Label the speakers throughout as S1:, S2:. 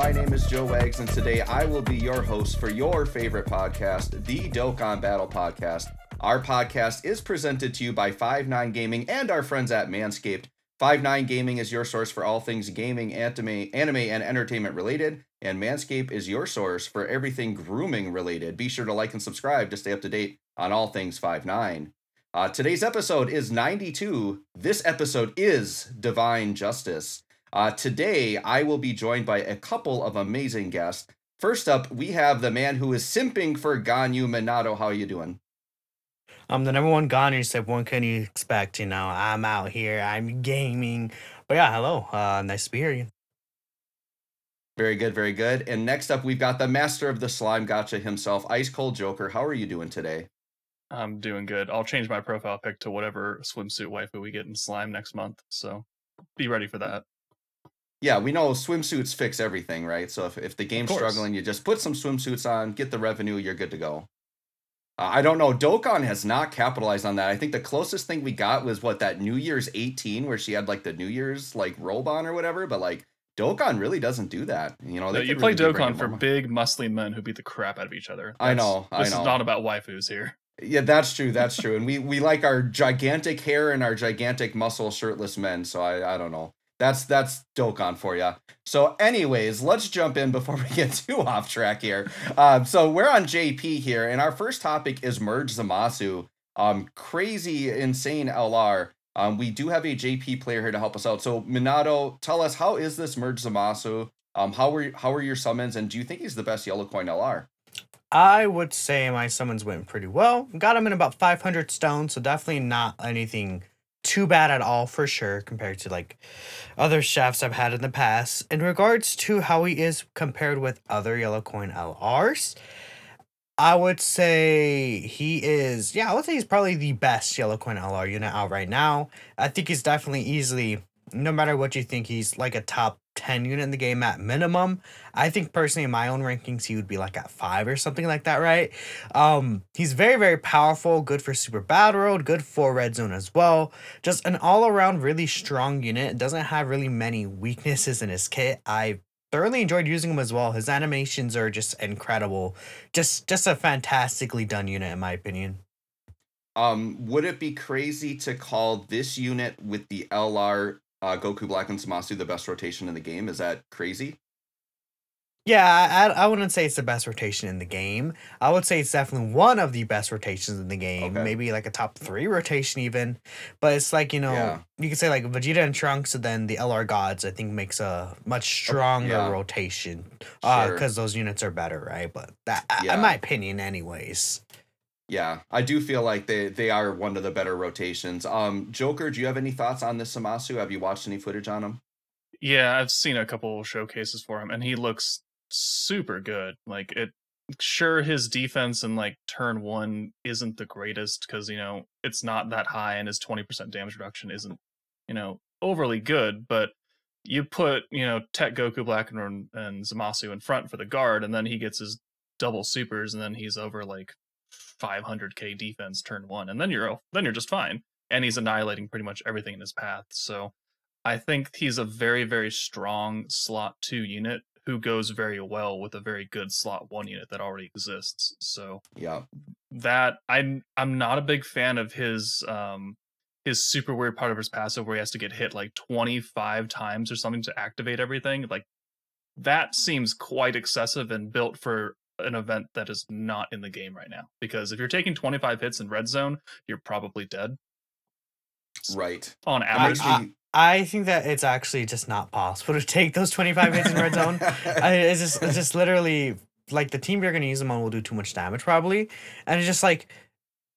S1: My name is Joe Wags, and today I will be your host for your favorite podcast, the Dokkan Battle Podcast. Our podcast is presented to you by Five Nine Gaming and our friends at Manscaped. Five Nine Gaming is your source for all things gaming, anime, anime, and entertainment related, and Manscaped is your source for everything grooming related. Be sure to like and subscribe to stay up to date on all things Five Nine. Uh, today's episode is 92. This episode is Divine Justice. Uh, today, I will be joined by a couple of amazing guests. First up, we have the man who is simping for Ganyu Minato. How are you doing?
S2: I'm the number one Ganyu, so what can you expect? You know, I'm out here, I'm gaming. But yeah, hello. Uh, nice to be here again.
S1: Very good, very good. And next up, we've got the master of the slime gotcha himself, Ice Cold Joker. How are you doing today?
S3: I'm doing good. I'll change my profile pic to whatever swimsuit waifu we get in slime next month. So be ready for that.
S1: Yeah, we know swimsuits fix everything, right? So if, if the game's struggling, you just put some swimsuits on, get the revenue, you're good to go. Uh, I don't know. Dokkan has not capitalized on that. I think the closest thing we got was what that New Year's 18, where she had like the New Year's like robe on or whatever. But like Dokkan really doesn't do that. You know,
S3: No, you play
S1: really
S3: Dokkan for
S1: more-
S3: big, muscly men who beat the crap out of each other.
S1: I
S3: That's-
S1: know, I
S3: This
S1: know.
S3: is not about waifus here.
S1: Yeah, that's true. That's true. And we we like our gigantic hair and our gigantic muscle shirtless men. So I I don't know. That's that's Dokkan for you. So, anyways, let's jump in before we get too off track here. Um, so we're on JP here, and our first topic is Merge Zamasu. Um, crazy, insane LR. Um, we do have a JP player here to help us out. So, Minato, tell us how is this Merge Zamasu? Um, how were how are your summons, and do you think he's the best yellow coin LR?
S2: I would say my summons went pretty well. Got him in about 500 stones, so definitely not anything too bad at all for sure compared to like other chefs I've had in the past. In regards to how he is compared with other yellow coin LRs, I would say he is, yeah, I would say he's probably the best yellow coin LR unit out right now. I think he's definitely easily, no matter what you think, he's like a top 10 unit in the game at minimum. I think personally in my own rankings he would be like at 5 or something like that, right? Um he's very very powerful, good for super battle road, good for red zone as well. Just an all-around really strong unit. Doesn't have really many weaknesses in his kit. I thoroughly enjoyed using him as well. His animations are just incredible. Just just a fantastically done unit in my opinion.
S1: Um, would it be crazy to call this unit with the LR uh, Goku Black and Zamasu the best rotation in the game? Is that crazy?
S2: Yeah, I, I wouldn't say it's the best rotation in the game. I would say it's definitely one of the best rotations in the game.
S1: Okay.
S2: Maybe like a top three rotation even. But it's like you know
S1: Yeah.
S2: you could say like Vegeta and Trunks, and then the LR Gods. I think makes a much stronger
S1: yeah.
S2: rotation. Uh,
S1: Sure.
S2: because those units are better, right? But that,
S1: Yeah.
S2: in my opinion, anyways.
S1: Yeah, I do feel like they they are one of the better rotations. Um, Joker, do you have any thoughts on this Zamasu? Have you watched any footage on him?
S3: Yeah, I've seen a couple showcases for him, and he looks super good. Like it, sure, his defense in like turn one isn't the greatest because you know it's not that high, and his twenty percent damage reduction isn't you know overly good. But you put you know Tech Goku Black and, and Zamasu in front for the guard, and then he gets his double supers, and then he's over like 500k defense turn one, and then you're then you're just fine. And he's annihilating pretty much everything in his path. So I think he's a very, very strong slot two unit who goes very well with a very good slot one unit that already exists. So
S1: Yeah,
S3: that I'm I'm not a big fan of his um his super weird part of his passive where he has to get hit like 25 times or something to activate everything. Like that seems quite excessive and built for an event that is not in the game right now. Because if you're taking 25 hits in red zone, you're probably dead
S1: right.
S3: on average.
S1: makes
S2: I- I think that it's actually just not possible to take those 25 hits in red zone. I, it's just it's just literally like the team you're gonna use them on will do too much damage probably, and it's just like,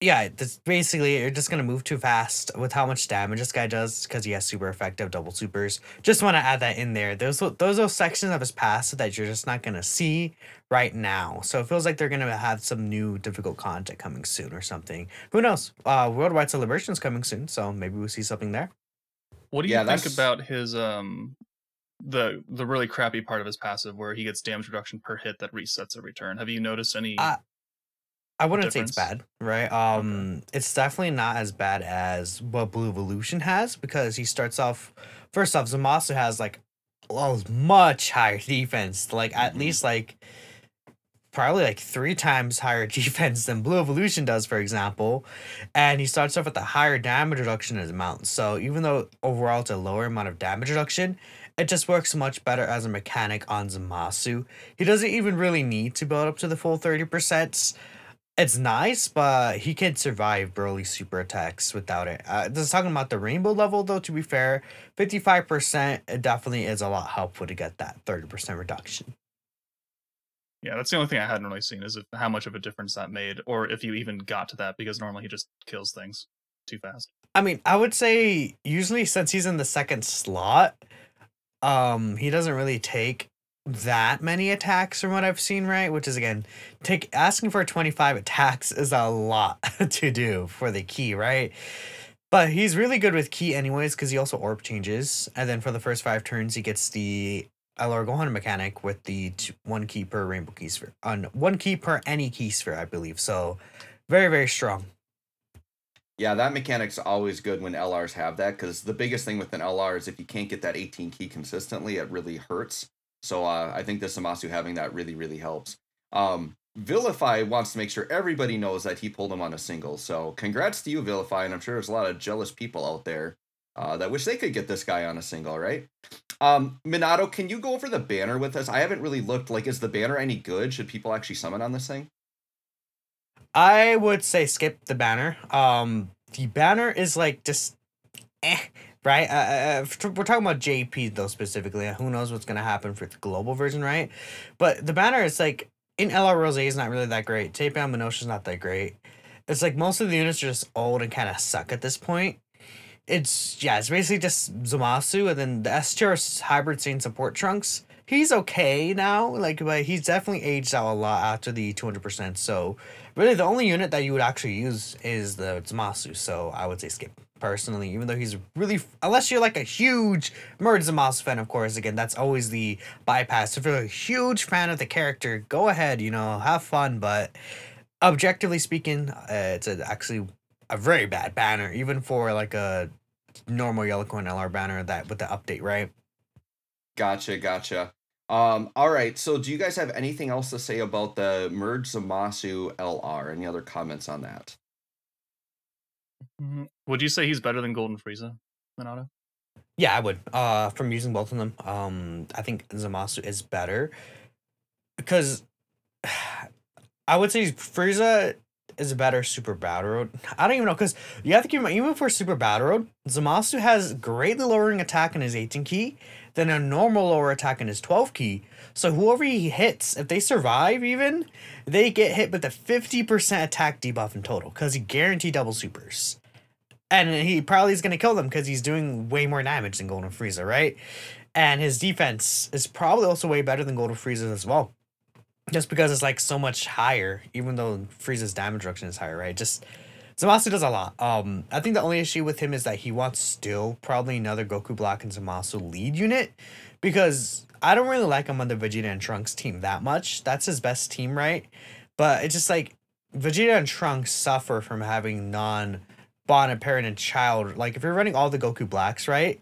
S2: yeah, that's basically you're just gonna move too fast with how much damage this guy does because he has super effective double supers. Just want to add that in there. Those those are sections of his passive that you're just not gonna see right now. So it feels like they're gonna have some new difficult content coming soon or something. Who knows? Uh, Worldwide Celebration's coming soon, so maybe we'll see something there.
S3: What do you
S1: Yeah,
S3: think
S1: that's-
S3: about his um the the really crappy part of his passive where he gets damage reduction per hit that resets every turn? Have you noticed any?
S2: Uh, I wouldn't say it's bad, right? Um, it's definitely not as bad as what Blue Evolution has because he starts off. First off, Zamasu has like a much higher defense. Like at
S1: Mhm.
S2: least like probably like three times higher defense than Blue Evolution does, for example. And he starts off with a higher damage reduction as a mount. So even though overall it's a lower amount of damage reduction, it just works much better as a mechanic on Zamasu. He doesn't even really need to build up to the full 30%. It's nice, but he can survive Broly super attacks without it. Uh, just talking about the rainbow level, though, to be fair, 55% it definitely is a lot helpful to get that 30% reduction.
S3: Yeah, that's the only thing I hadn't really seen is if, how much of a difference that made, or if you even got to that, because normally he just kills things too fast.
S2: I mean, I would say usually since he's in the second slot, um, he doesn't really take that many attacks from what I've seen, right? Which is again, take asking for 25 attacks is a lot to do for the key, right? But he's really good with key anyways, because he also orb changes. And then for the first five turns, he gets the LR Gohan mechanic with the t- one key per rainbow key sphere. Uh, On one key per any key sphere, I believe. So very, very strong.
S1: Yeah, that mechanic's always good when LRs have that because the biggest thing with an LR is if you can't get that 18 key consistently, it really hurts. So uh, I think the Zamasu having that really, really helps. Um, Vilify wants to make sure everybody knows that he pulled him on a single. So congrats to you, Vilify, and I'm sure there's a lot of jealous people out there uh, that wish they could get this guy on a single, right? Um, Minato, can you go over the banner with us? I haven't really looked. Like, is the banner any good? Should people actually summon on this thing?
S2: I would say skip the banner. Um, the banner is like just, eh, right? Uh, uh, uh, we're talking about JP though specifically. Who knows what's gonna happen for the global version, right? But the banner is like in LR Rose is not really that great. Tapion is not that great. It's like most of the units are just old and kind of suck at this point. It's yeah, it's basically just Zamasu and then the S tier hybrid Saiyan support trunks. He's okay now, like but he's definitely aged out a lot after the two hundred percent. So really the only unit that you would actually use is the Zamasu. So I would say skip personally, even though he's really unless you're like a huge Merge Zamasu fan, of course. Again, that's always the bypass. If you're a huge fan of the character, go ahead, you know, have fun. But objectively speaking, uh, it's a, actually a very bad banner, even for like a normal Yellow Coin LR banner that with the update, right?
S1: Gotcha, gotcha. Um, all right. So, do you guys have anything else to say about the Merge Zamasu LR? Any other comments on that?
S3: Mhm. Would you say he's better than Golden Frieza, Minato?
S2: Yeah, I would. Uh, from using both of them, um, I think Zamasu is better because I would say Frieza is a better Super Battle Road. I don't even know because you have to keep in mind even for Super Battle Road, Zamasu has greatly lowering attack in his 18 key than a normal lower attack in his 12 key. So whoever he hits, if they survive even, they get hit with a 50% attack debuff in total because he guaranteed double supers. And he probably is going to kill them because he's doing way more damage than Golden Frieza, right? And his defense is probably also way better than Golden Frieza as well. Just because it's like so much higher, even though Frieza's damage reduction is higher, right? Just Zamasu does a lot. Um, I think the only issue with him is that he wants still probably another Goku Black and Zamasu lead unit because I don't really like him on the Vegeta and Trunks team that much. That's his best team, right? But it's just like Vegeta and Trunks suffer from having non bonded parent and child. Like if you're running all the Goku Blacks, right?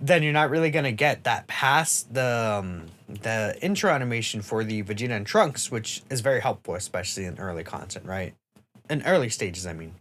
S2: Then you're not really gonna get that past the um, the intro animation for the Vegeta and Trunks, which is very helpful, especially in early content, right? In early stages, I mean.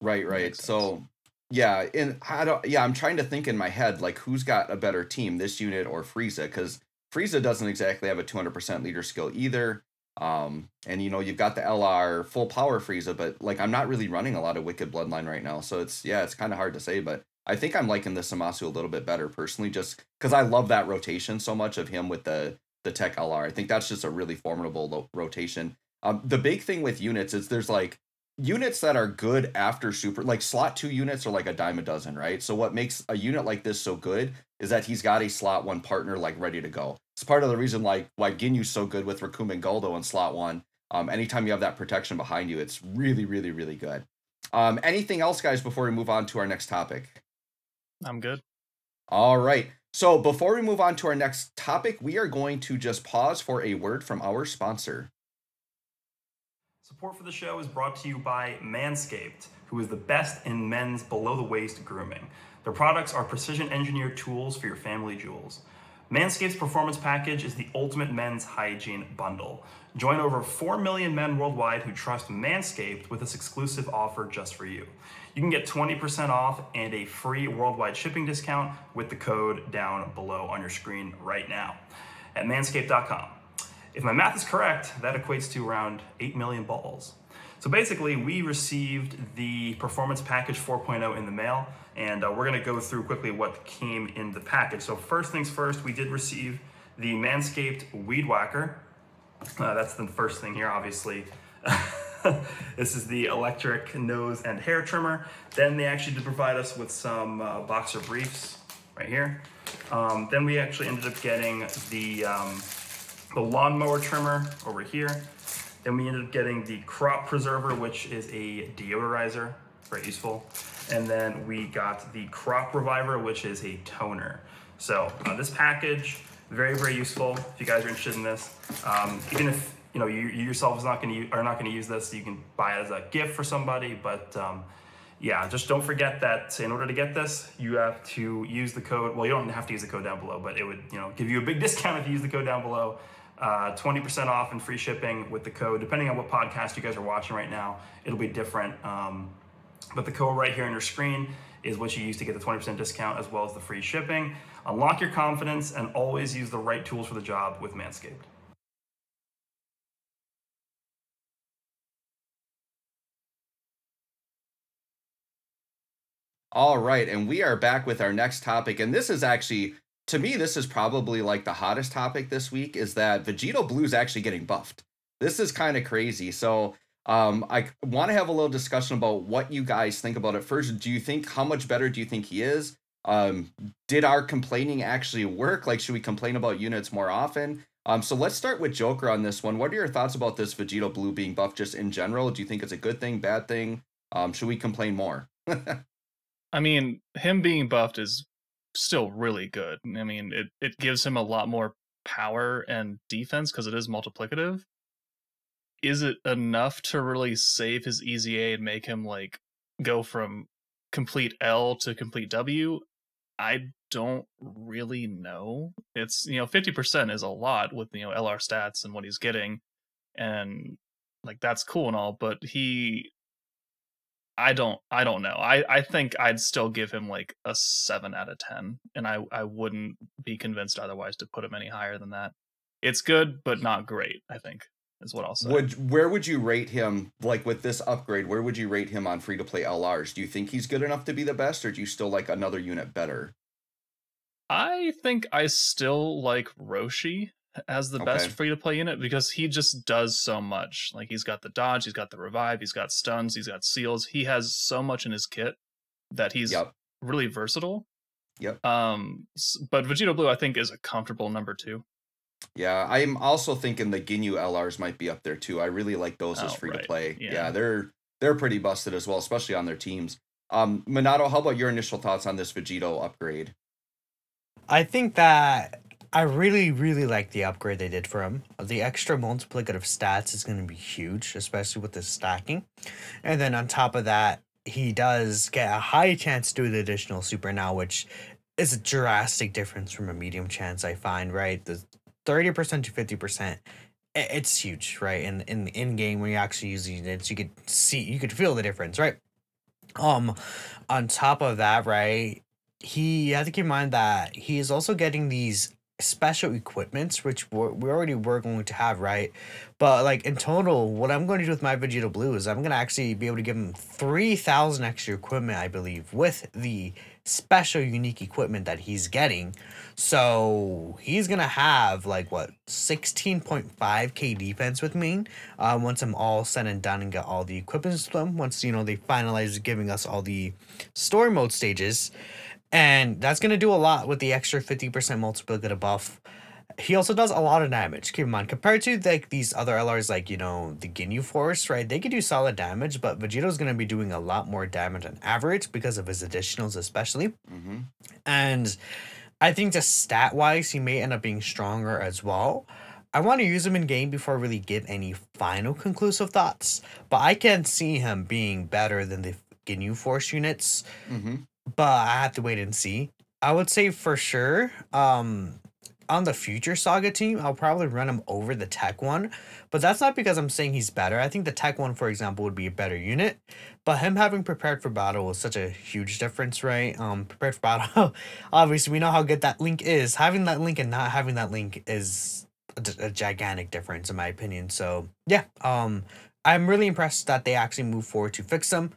S1: Right, right. So, yeah, and I don't. Yeah, I'm trying to think in my head like who's got a better team, this unit or Frieza? Because Frieza doesn't exactly have a 200% leader skill either. Um, and you know you've got the LR full power Frieza, but like I'm not really running a lot of Wicked Bloodline right now, so it's yeah, it's kind of hard to say. But I think I'm liking the Zamasu a little bit better personally, just because I love that rotation so much of him with the the Tech LR. I think that's just a really formidable lo- rotation. Um, the big thing with units is there's like units that are good after super like slot two units are like a dime a dozen right? So what makes a unit like this so good is that he's got a slot one partner like ready to go. It's part of the reason like why ginyu's so good with Recoome and Guldo in slot one. Um anytime you have that protection behind you it's really really really good. Um anything else guys before we move on to our next topic?
S3: I'm good.
S1: all right. So before we move on to our next topic we are going to just pause for a word from our sponsor
S4: Support for the show is brought to you by Manscaped, who is the best in men's below the waist grooming. Their products are precision engineered tools for your family jewels. Manscaped's performance package is the ultimate men's hygiene bundle. Join over 4 million men worldwide who trust Manscaped with this exclusive offer just for you. You can get 20% off and a free worldwide shipping discount with the code down below on your screen right now at manscaped.com. If my math is correct, that equates to around 8 million balls. So basically, we received the Performance Package 4.0 in the mail, and uh, we're gonna go through quickly what came in the package. So, first things first, we did receive the Manscaped Weed Whacker. Uh, that's the first thing here, obviously. this is the electric nose and hair trimmer. Then they actually did provide us with some uh, boxer briefs right here. Um, then we actually ended up getting the um, the lawnmower trimmer over here. Then we ended up getting the crop preserver, which is a deodorizer, very useful. And then we got the crop reviver, which is a toner. So uh, this package, very very useful. If you guys are interested in this, um, even if you know you, you yourself is not going to are not going to use this, you can buy it as a gift for somebody. But um, yeah, just don't forget that in order to get this, you have to use the code. Well, you don't have to use the code down below, but it would you know give you a big discount if you use the code down below. Uh, 20% off and free shipping with the code. Depending on what podcast you guys are watching right now, it'll be different. Um, but the code right here on your screen is what you use to get the 20% discount as well as the free shipping. Unlock your confidence and always use the right tools for the job with Manscaped.
S1: All right, and we are back with our next topic, and this is actually to me, this is probably like the hottest topic this week is that Vegito Blue is actually getting buffed. This is kind of crazy. So um, I want to have a little discussion about what you guys think about it. First, do you think how much better do you think he is? Um, did our complaining actually work? Like, should we complain about units more often? Um, so let's start with Joker on this one. What are your thoughts about this Vegito Blue being buffed just in general? Do you think it's a good thing, bad thing? Um, should we complain more?
S3: I mean, him being buffed is still really good. I mean, it, it gives him a lot more power and defense because it is multiplicative. Is it enough to really save his EZA and make him like go from complete L to complete W? I don't really know. It's you know, fifty percent is a lot with you know LR stats and what he's getting, and like that's cool and all, but he I don't I don't know. I I think I'd still give him like a 7 out of 10 and I I wouldn't be convinced otherwise to put him any higher than that. It's good but not great, I think. Is what I'll say.
S1: Would where would you rate him like with this upgrade? Where would you rate him on free to play LRs? Do you think he's good enough to be the best or do you still like another unit better?
S3: I think I still like Roshi as the okay. best free to play unit because he just does so much. Like he's got the dodge, he's got the revive, he's got stuns, he's got seals. He has so much in his kit that he's yep. really versatile.
S1: Yep.
S3: Um, but Vegito Blue, I think, is a comfortable number two.
S1: Yeah, I'm also thinking the Ginyu LRs might be up there too. I really like those oh, as free right. to play. Yeah. yeah, they're they're pretty busted as well, especially on their teams. Um, Minato, how about your initial thoughts on this Vegito upgrade?
S2: I think that I really, really like the upgrade they did for him. The extra multiplicative stats is going to be huge, especially with the stacking. And then on top of that, he does get a high chance to do the additional super now, which is a drastic difference from a medium chance, I find, right? The 30% to 50%. It's huge, right? In in in game when you're actually using it, you could see, you could feel the difference, right? Um, on top of that, right, he you have to keep in mind that he is also getting these special equipments, which we already were going to have, right? But like in total, what I'm going to do with my Vegito Blue is I'm going to actually be able to give him 3,000 extra equipment, I believe, with the special unique equipment that he's getting. So he's going to have like what 16.5k defense with me uh, once I'm all said and done and get all the equipment to them. Once, you know, they finalize giving us all the story mode stages. And that's going to do a lot with the extra 50% multiplicative buff. He also does a lot of damage. Keep in mind, compared to like these other LRs, like you know the Ginyu Force, right? They could do solid damage, but Vegito's gonna be doing a lot more damage on average because of his additionals, especially. Mm-hmm. And I think just stat wise, he may end up being stronger as well. I want to use him in game before I really give any final conclusive thoughts. But I can see him being better than the Ginyu Force units.
S1: Mm-hmm.
S2: But I have to wait and see. I would say for sure. Um, on the future Saga team, I'll probably run him over the Tech one, but that's not because I'm saying he's better. I think the Tech one, for example, would be a better unit, but him having prepared for battle was such a huge difference, right? Um, prepared for battle. Obviously, we know how good that link is. Having that link and not having that link is a gigantic difference, in my opinion. So yeah, um, I'm really impressed that they actually moved forward to fix them.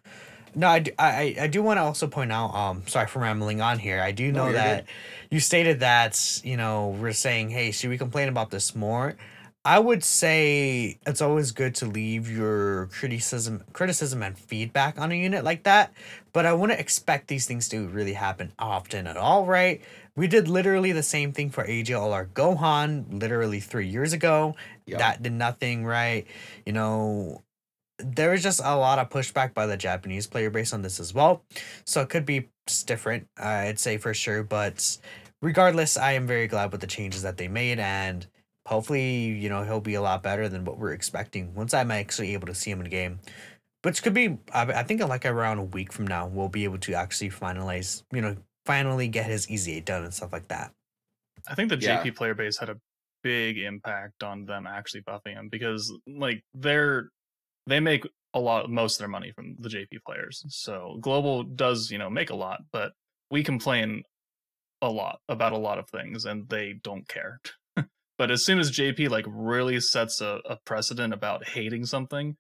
S2: No, I do, I, I do want to also point out. Um, sorry for rambling on here. I do know
S1: you're
S2: that
S1: good.
S2: you stated that you know we're saying, hey, should we complain about this more? I would say it's always good to leave your criticism, criticism and feedback on a unit like that. But I wouldn't expect these things to really happen often at all, right? We did literally the same thing for AJLR Gohan literally three years ago.
S1: Yep.
S2: That did nothing, right? You know, there was just a lot of pushback by the Japanese player base on this as well. So it could be just different, I'd say for sure. But regardless, I am very glad with the changes that they made and hopefully, you know, he'll be a lot better than what we're expecting once I'm actually able to see him in game. Which could be, I I think, like around a week from now, we'll be able to actually finalize, you know, finally get his EZA done and stuff like that.
S3: I think the
S1: Yeah.
S3: JP player base had a big impact on them actually buffing him because like they're they make a lot most of their money from the JP players. So global does, you know, make a lot, but we complain a lot about a lot of things and they don't care. but as soon as JP like really sets a, a precedent about hating something,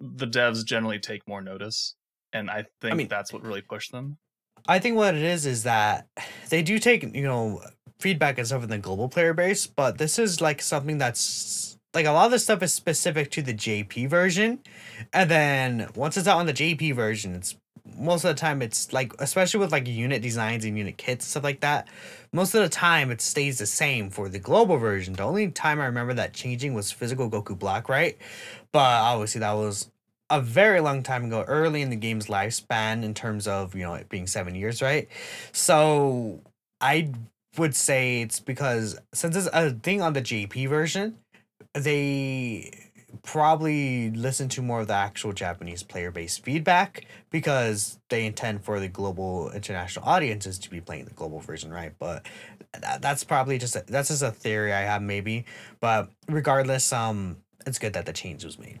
S3: the devs generally take more notice. And I think
S2: mean-
S3: that's what really pushed them.
S2: I think what it is is that they do take you know feedback and stuff in the global player base, but this is like something that's like a lot of this stuff is specific to the JP version, and then once it's out on the JP version, it's most of the time it's like especially with like unit designs and unit kits and stuff like that. Most of the time it stays the same for the global version. The only time I remember that changing was physical Goku Black, right? But obviously that was a very long time ago, early in the game's lifespan in terms of, you know, it being seven years, right? So I would say it's because since it's a thing on the JP version, they probably listen to more of the actual Japanese player base feedback because they intend for the global international audiences to be playing the global version, right? But that, that's probably just a, that's just a theory I have maybe. But regardless, um, it's good that the change was made.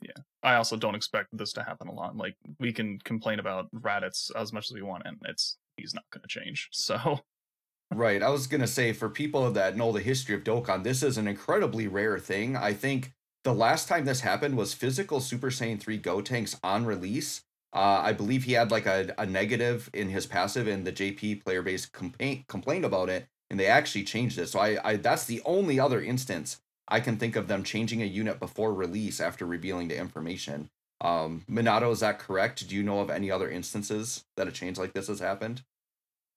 S3: Yeah, I also don't expect this to happen a lot. Like we can complain about Raditz as much as we want, and it's he's not going to change. So
S1: Right. I was going to say, for people that know the history of Dokkan, this is an incredibly rare thing. I think the last time this happened was physical Super Saiyan 3 Gotenks on release. Uh, I believe he had like a, a negative in his passive, and the JP player base complain, complained about it, and they actually changed it. So I, I that's the only other instance I can think of them changing a unit before release after revealing the information. Um, Minato, is that correct? Do you know of any other instances that a change like this has happened?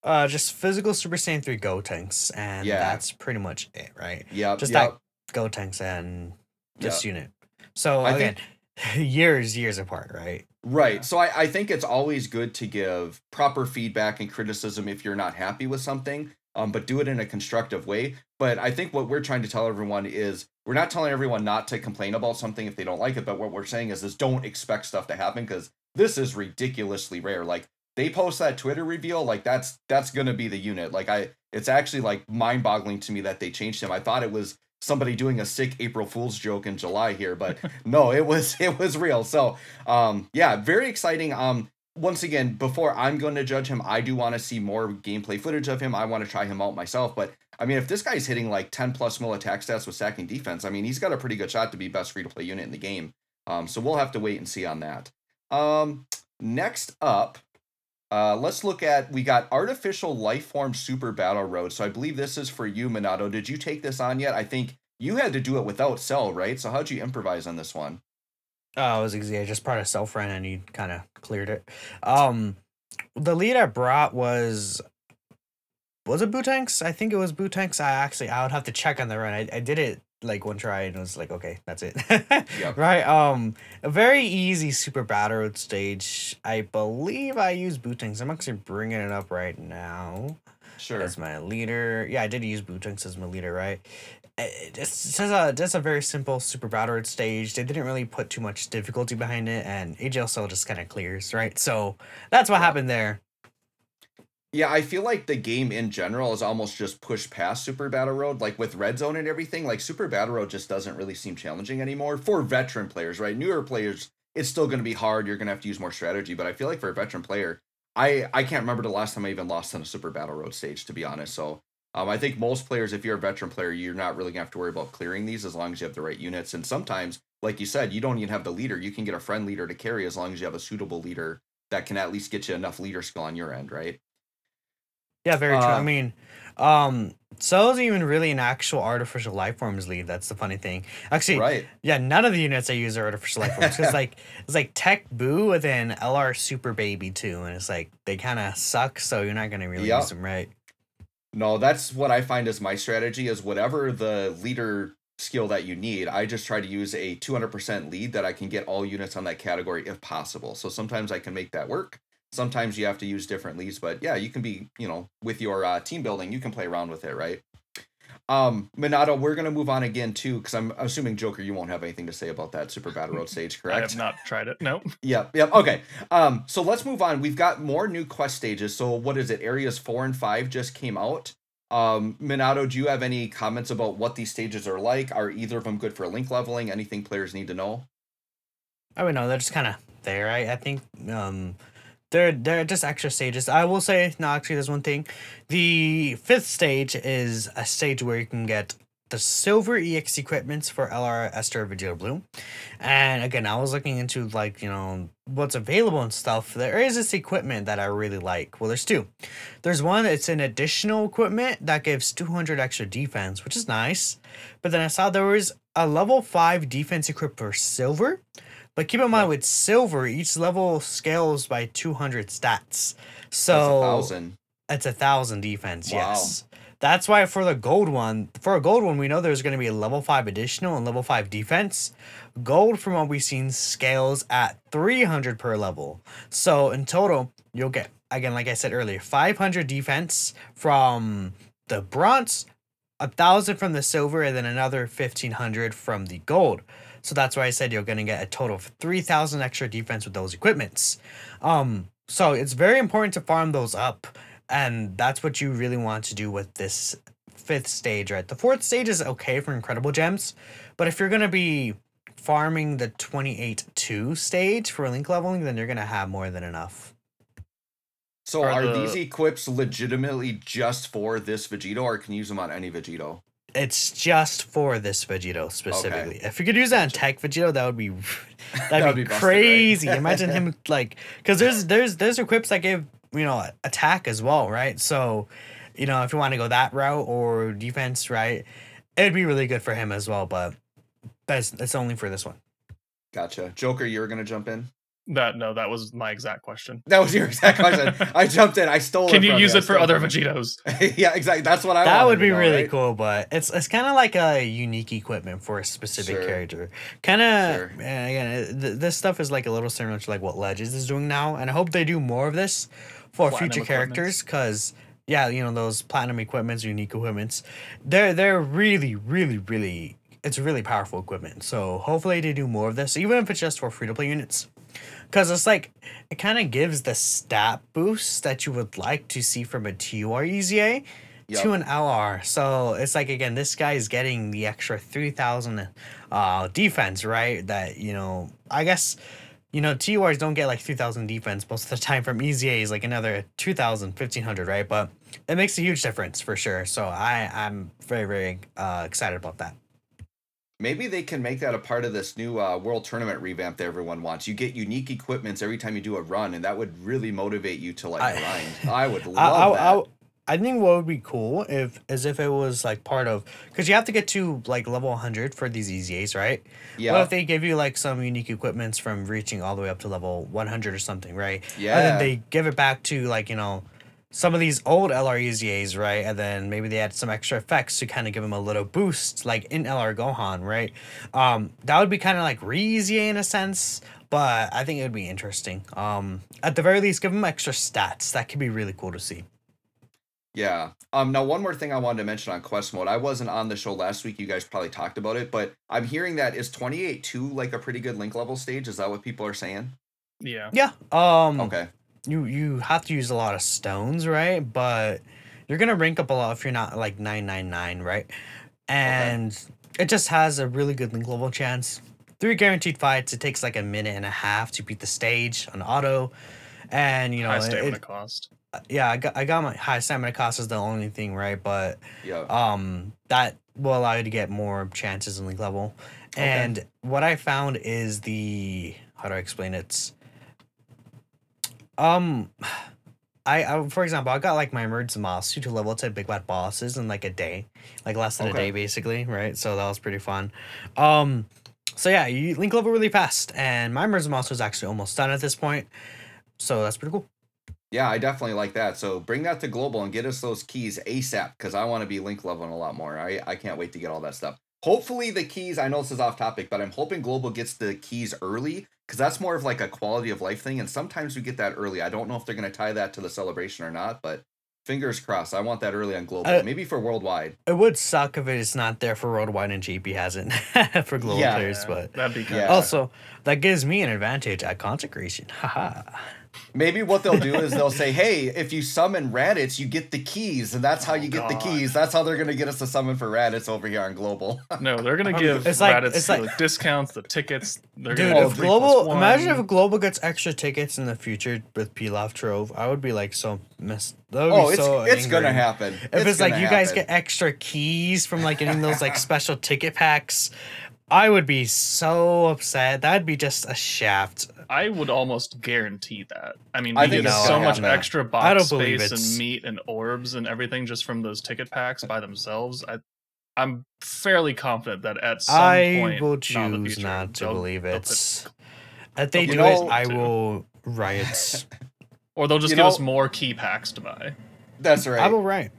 S2: Uh, just physical Super Saiyan 3 Gotenks, and
S1: Yeah.
S2: that's pretty much it, right?
S1: Yeah.
S2: Just
S1: yep.
S2: that Gotenks and this
S1: Yeah.
S2: unit. So
S1: I
S2: again,
S1: think-
S2: years, years apart, right?
S1: Right.
S3: Yeah.
S1: So I, I think it's always good to give proper feedback and criticism if you're not happy with something, um, but do it in a constructive way. But I think what we're trying to tell everyone is we're not telling everyone not to complain about something if they don't like it, but what we're saying is is don't expect stuff to happen because this is ridiculously rare. Like they post that Twitter reveal, like that's that's gonna be the unit. Like I it's actually like mind boggling to me that they changed him. I thought it was somebody doing a sick April Fool's joke in July here, but no, it was it was real. So um yeah, very exciting. Um once again, before I'm going to judge him, I do want to see more gameplay footage of him. I want to try him out myself. But I mean, if this guy's hitting like 10 plus mil attack stats with sacking defense, I mean, he's got a pretty good shot to be best free to play unit in the game. Um, so we'll have to wait and see on that. Um, next up, uh, let's look at we got artificial life form super battle road. So I believe this is for you, Minato. Did you take this on yet? I think you had to do it without cell, right? So how'd you improvise on this one?
S2: Oh, it was easy. I just part of self ran and he kind of cleared it. Um, the lead I brought was was it Buutenks? I think it was Buutenks. I actually I would have to check on the run. I, I did it like one try and it was like okay, that's it.
S1: Yep.
S2: Right. Um, a very easy super battle road stage. I believe I use Buutenks. I'm actually bringing it up right now.
S1: Sure.
S2: as my leader. Yeah, I did use Buutenks as my leader, right? It's just a just a very simple super battle stage. They didn't really put too much difficulty behind it, and AGL just kind of clears, right? So that's what
S1: Yeah.
S2: happened there.
S1: Yeah, I feel like the game in general is almost just pushed past Super Battle Road. Like with Red Zone and everything, like Super Battle Road just doesn't really seem challenging anymore for veteran players, right? Newer players, it's still going to be hard. You're going to have to use more strategy. But I feel like for a veteran player, I I can't remember the last time I even lost on a Super Battle Road stage, to be honest. So um, I think most players, if you're a veteran player, you're not really gonna have to worry about clearing these as long as you have the right units. And sometimes, like you said, you don't even have the leader. You can get a friend leader to carry as long as you have a suitable leader that can at least get you enough leader skill on your end, right?
S2: Yeah, very true. I
S1: Uh,
S2: mean, um, so isn't even really an actual artificial life forms lead. That's the funny thing. Actually,
S1: Right.
S2: yeah, none of the units I use are artificial life forms because like it's like Tech Boo with an LR Super Baby too, and it's like they kind of suck, so you're not gonna really
S1: Yep.
S2: use them right.
S1: No, that's what I find is my strategy is whatever the leader skill that you need, I just try to use a 200% lead that I can get all units on that category if possible. So sometimes I can make that work. Sometimes you have to use different leads, but yeah, you can be, you know, with your uh, team building, you can play around with it, right? Um, Minato, we're gonna move on again too, because I'm assuming Joker, you won't have anything to say about that Super Battle Road stage, correct?
S3: I have not tried it. No.
S1: Yep, yep. Okay. Um, so let's move on. We've got more new quest stages. So what is it? Areas four and five just came out. Um, Minato, do you have any comments about what these stages are like? Are either of them good for link leveling? Anything players need to know?
S2: I would know they're just kind of there. I I think um, they're they're just extra stages. I will say no. Actually, there's one thing. The fifth stage is a stage where you can get the silver EX equipments for LR Esther Vegeta Blue. And again, I was looking into like, you know, what's available and stuff. There is this equipment that I really like. Well, there's two. There's one, it's an additional equipment that gives 200 extra defense, which is nice. But then I saw there was a level 5 defense equipped for silver. But keep in mind, with silver, each level scales by 200 stats. So
S1: That's a thousand.
S2: it's a thousand defense,
S1: Wow.
S2: yes. That's why for the gold one, for a gold one, we know there's going to be a level five additional and level five defense. Gold, from what we've seen, scales at 300 per level. So in total, you'll get, again, like I said earlier, 500 defense from the bronze, a thousand from the silver, and then another 1500 from the gold. So that's why I said you're going to get a total of 3000 extra defense with those equipments. Um, so it's very important to farm those up and that's what you really want to do with this fifth stage right the fourth stage is okay for incredible gems but if you're going to be farming the 28-2 stage for link leveling then you're going to have more than enough
S1: So
S3: Are
S1: are,
S3: the-
S1: these equips legitimately just for this Vegito, or can you use them on any Vegito?
S2: It's just for this Vegito specifically. If you could use that on Tech Vegito, that would be that'd
S1: would
S2: be,
S1: be busted, right?
S2: crazy. Imagine him like because there's there's there's equips that give you know attack as well, right? So you know if you want to go that route or defense, right, it'd be really good for him as well. But that's that's only for this one.
S1: Gotcha. Joker, you were gonna jump in.
S3: That no, that was my exact question.
S1: That was your exact question. I jumped in. I stole it.
S3: Can you
S1: from
S3: use
S1: I
S3: it for other
S1: from you.
S3: Vegitos?
S1: yeah, exactly. That's what I.
S2: that would be
S1: know,
S2: really
S1: right?
S2: cool, but it's it's kind of like a unique equipment for a specific
S1: Sure.
S2: character. Kind of,
S1: Sure.
S2: and again, th- this stuff is like a little similar to like what Legends is doing now, and I hope they do more of this for
S3: Platinum
S2: future characters, because yeah, you know those platinum equipments, unique equipments, they're they're really, really, really, it's really powerful equipment. So hopefully they do more of this, even if it's just for free to play units. Because it's like, it kind of gives the stat boost that you would like to see from a TUR EZA
S1: Yep.
S2: to an LR. So it's like, again, this guy is getting the extra 3,000 uh, defense, right? That, you know, I guess, you know, TURs don't get like 3,000 defense most of the time from EZAs, like another 2,000, 1,500, right? But it makes a huge difference for sure. So I, I'm very, very uh, excited about that.
S1: Maybe they can make that a part of this new uh, world tournament revamp that everyone wants. You get unique equipments every time you do a run, and that would really motivate you to like
S2: I-
S1: grind. I would love
S2: I, I,
S1: that.
S2: I, I think what would be cool if as if it was like part of because you have to get to like level 100 for these EZAs, right?
S1: yeah,
S2: What if they give you like some unique equipments from reaching all the way up to level 100 or something, right?
S1: Yeah.
S2: And then they give it back to like, you know, some of these old LR EZAs, right? And then maybe they add some extra effects to kind of give them a little boost, like in LR Gohan, right? Um, that would be kind of like re in a sense, but I think it would be interesting. Um, at the very least, give them extra stats. That could be really cool to see.
S1: Yeah. Um. Now, one more thing I wanted to mention on quest mode. I wasn't on the show last week. You guys probably talked about it, but I'm hearing that is 28 two like a pretty good link level stage. Is that what people are saying?
S3: Yeah.
S2: Yeah. Um.
S1: Okay.
S2: You you have to use a lot of stones, right? But you're gonna rank up a lot if you're not like nine nine nine, right? And it just has a really good link level chance. Three guaranteed fights. It takes like a minute and a half to beat the stage on auto, and you know,
S3: High stamina
S2: it-
S3: cost.
S2: yeah, I got I got my high stamina cost is the only thing, right? But
S1: Yeah.
S2: um that will allow you to get more chances in league level and what i found is the how do i explain it um I, I for example i got like my emergency mouse to level to big bad bosses in like a day like less than a day basically right so that was pretty fun um so yeah you link level really fast and my emergency mouse was actually almost done at this point so that's pretty cool
S1: Yeah, I definitely like that. So bring that to global and get us those keys ASAP because I want to be link leveling a lot more. I, I can't wait to get all that stuff. Hopefully the keys, I know this is off topic, but I'm hoping global gets the keys early because that's more of like a quality of life thing. And sometimes we get that early. I don't know if they're going to tie that to the celebration or not, but fingers crossed. I want that early on global,
S2: Uh,
S1: maybe for worldwide.
S2: it would suck if it's not there for worldwide and jp hasn't for global
S1: Yeah.
S2: players but
S3: that'd be good.
S1: Yeah.
S2: Also, that gives me an advantage at consecration. Haha.
S1: Maybe what they'll do is they'll say, hey, if you summon Raditz, you get the keys. And that's how
S3: Oh,
S1: you get the keys. That's how they're going to get us to summon for Raditz over here on global.
S3: No, they're gonna
S2: Um,
S3: give
S2: it's like-
S3: Raditz
S2: it's
S3: the
S2: like-
S3: discounts, the tickets. They're
S2: Dude,
S3: gonna do
S2: if global imagine if global gets extra tickets in the future with Pilaf Trove, I would be like so missed. That
S1: oh,
S2: be
S1: it's,
S2: so
S1: it's going to happen.
S2: If it's, like
S1: gonna
S2: you guys get extra keys from like getting those like special ticket packs, I would be so upset. That'd be just a shaft.
S3: I would almost guarantee that. I mean,
S1: I
S3: you
S1: think
S3: get so much
S1: happen.
S3: extra
S2: I
S3: box
S2: don't believe
S3: space and meat and orbs and everything just from those ticket packs by themselves. I, I'm fairly confident that at some point.
S2: I
S3: point,
S2: will
S3: not the
S2: choose
S3: future,
S2: not to believe
S3: they'll
S2: it.
S3: put-
S2: If they
S1: You
S2: do
S1: know-
S2: it, I
S3: too.
S2: will riot.
S3: or they'll just
S1: You
S3: give
S1: know-
S3: us more key packs to buy.
S1: That's right.
S2: I will riot.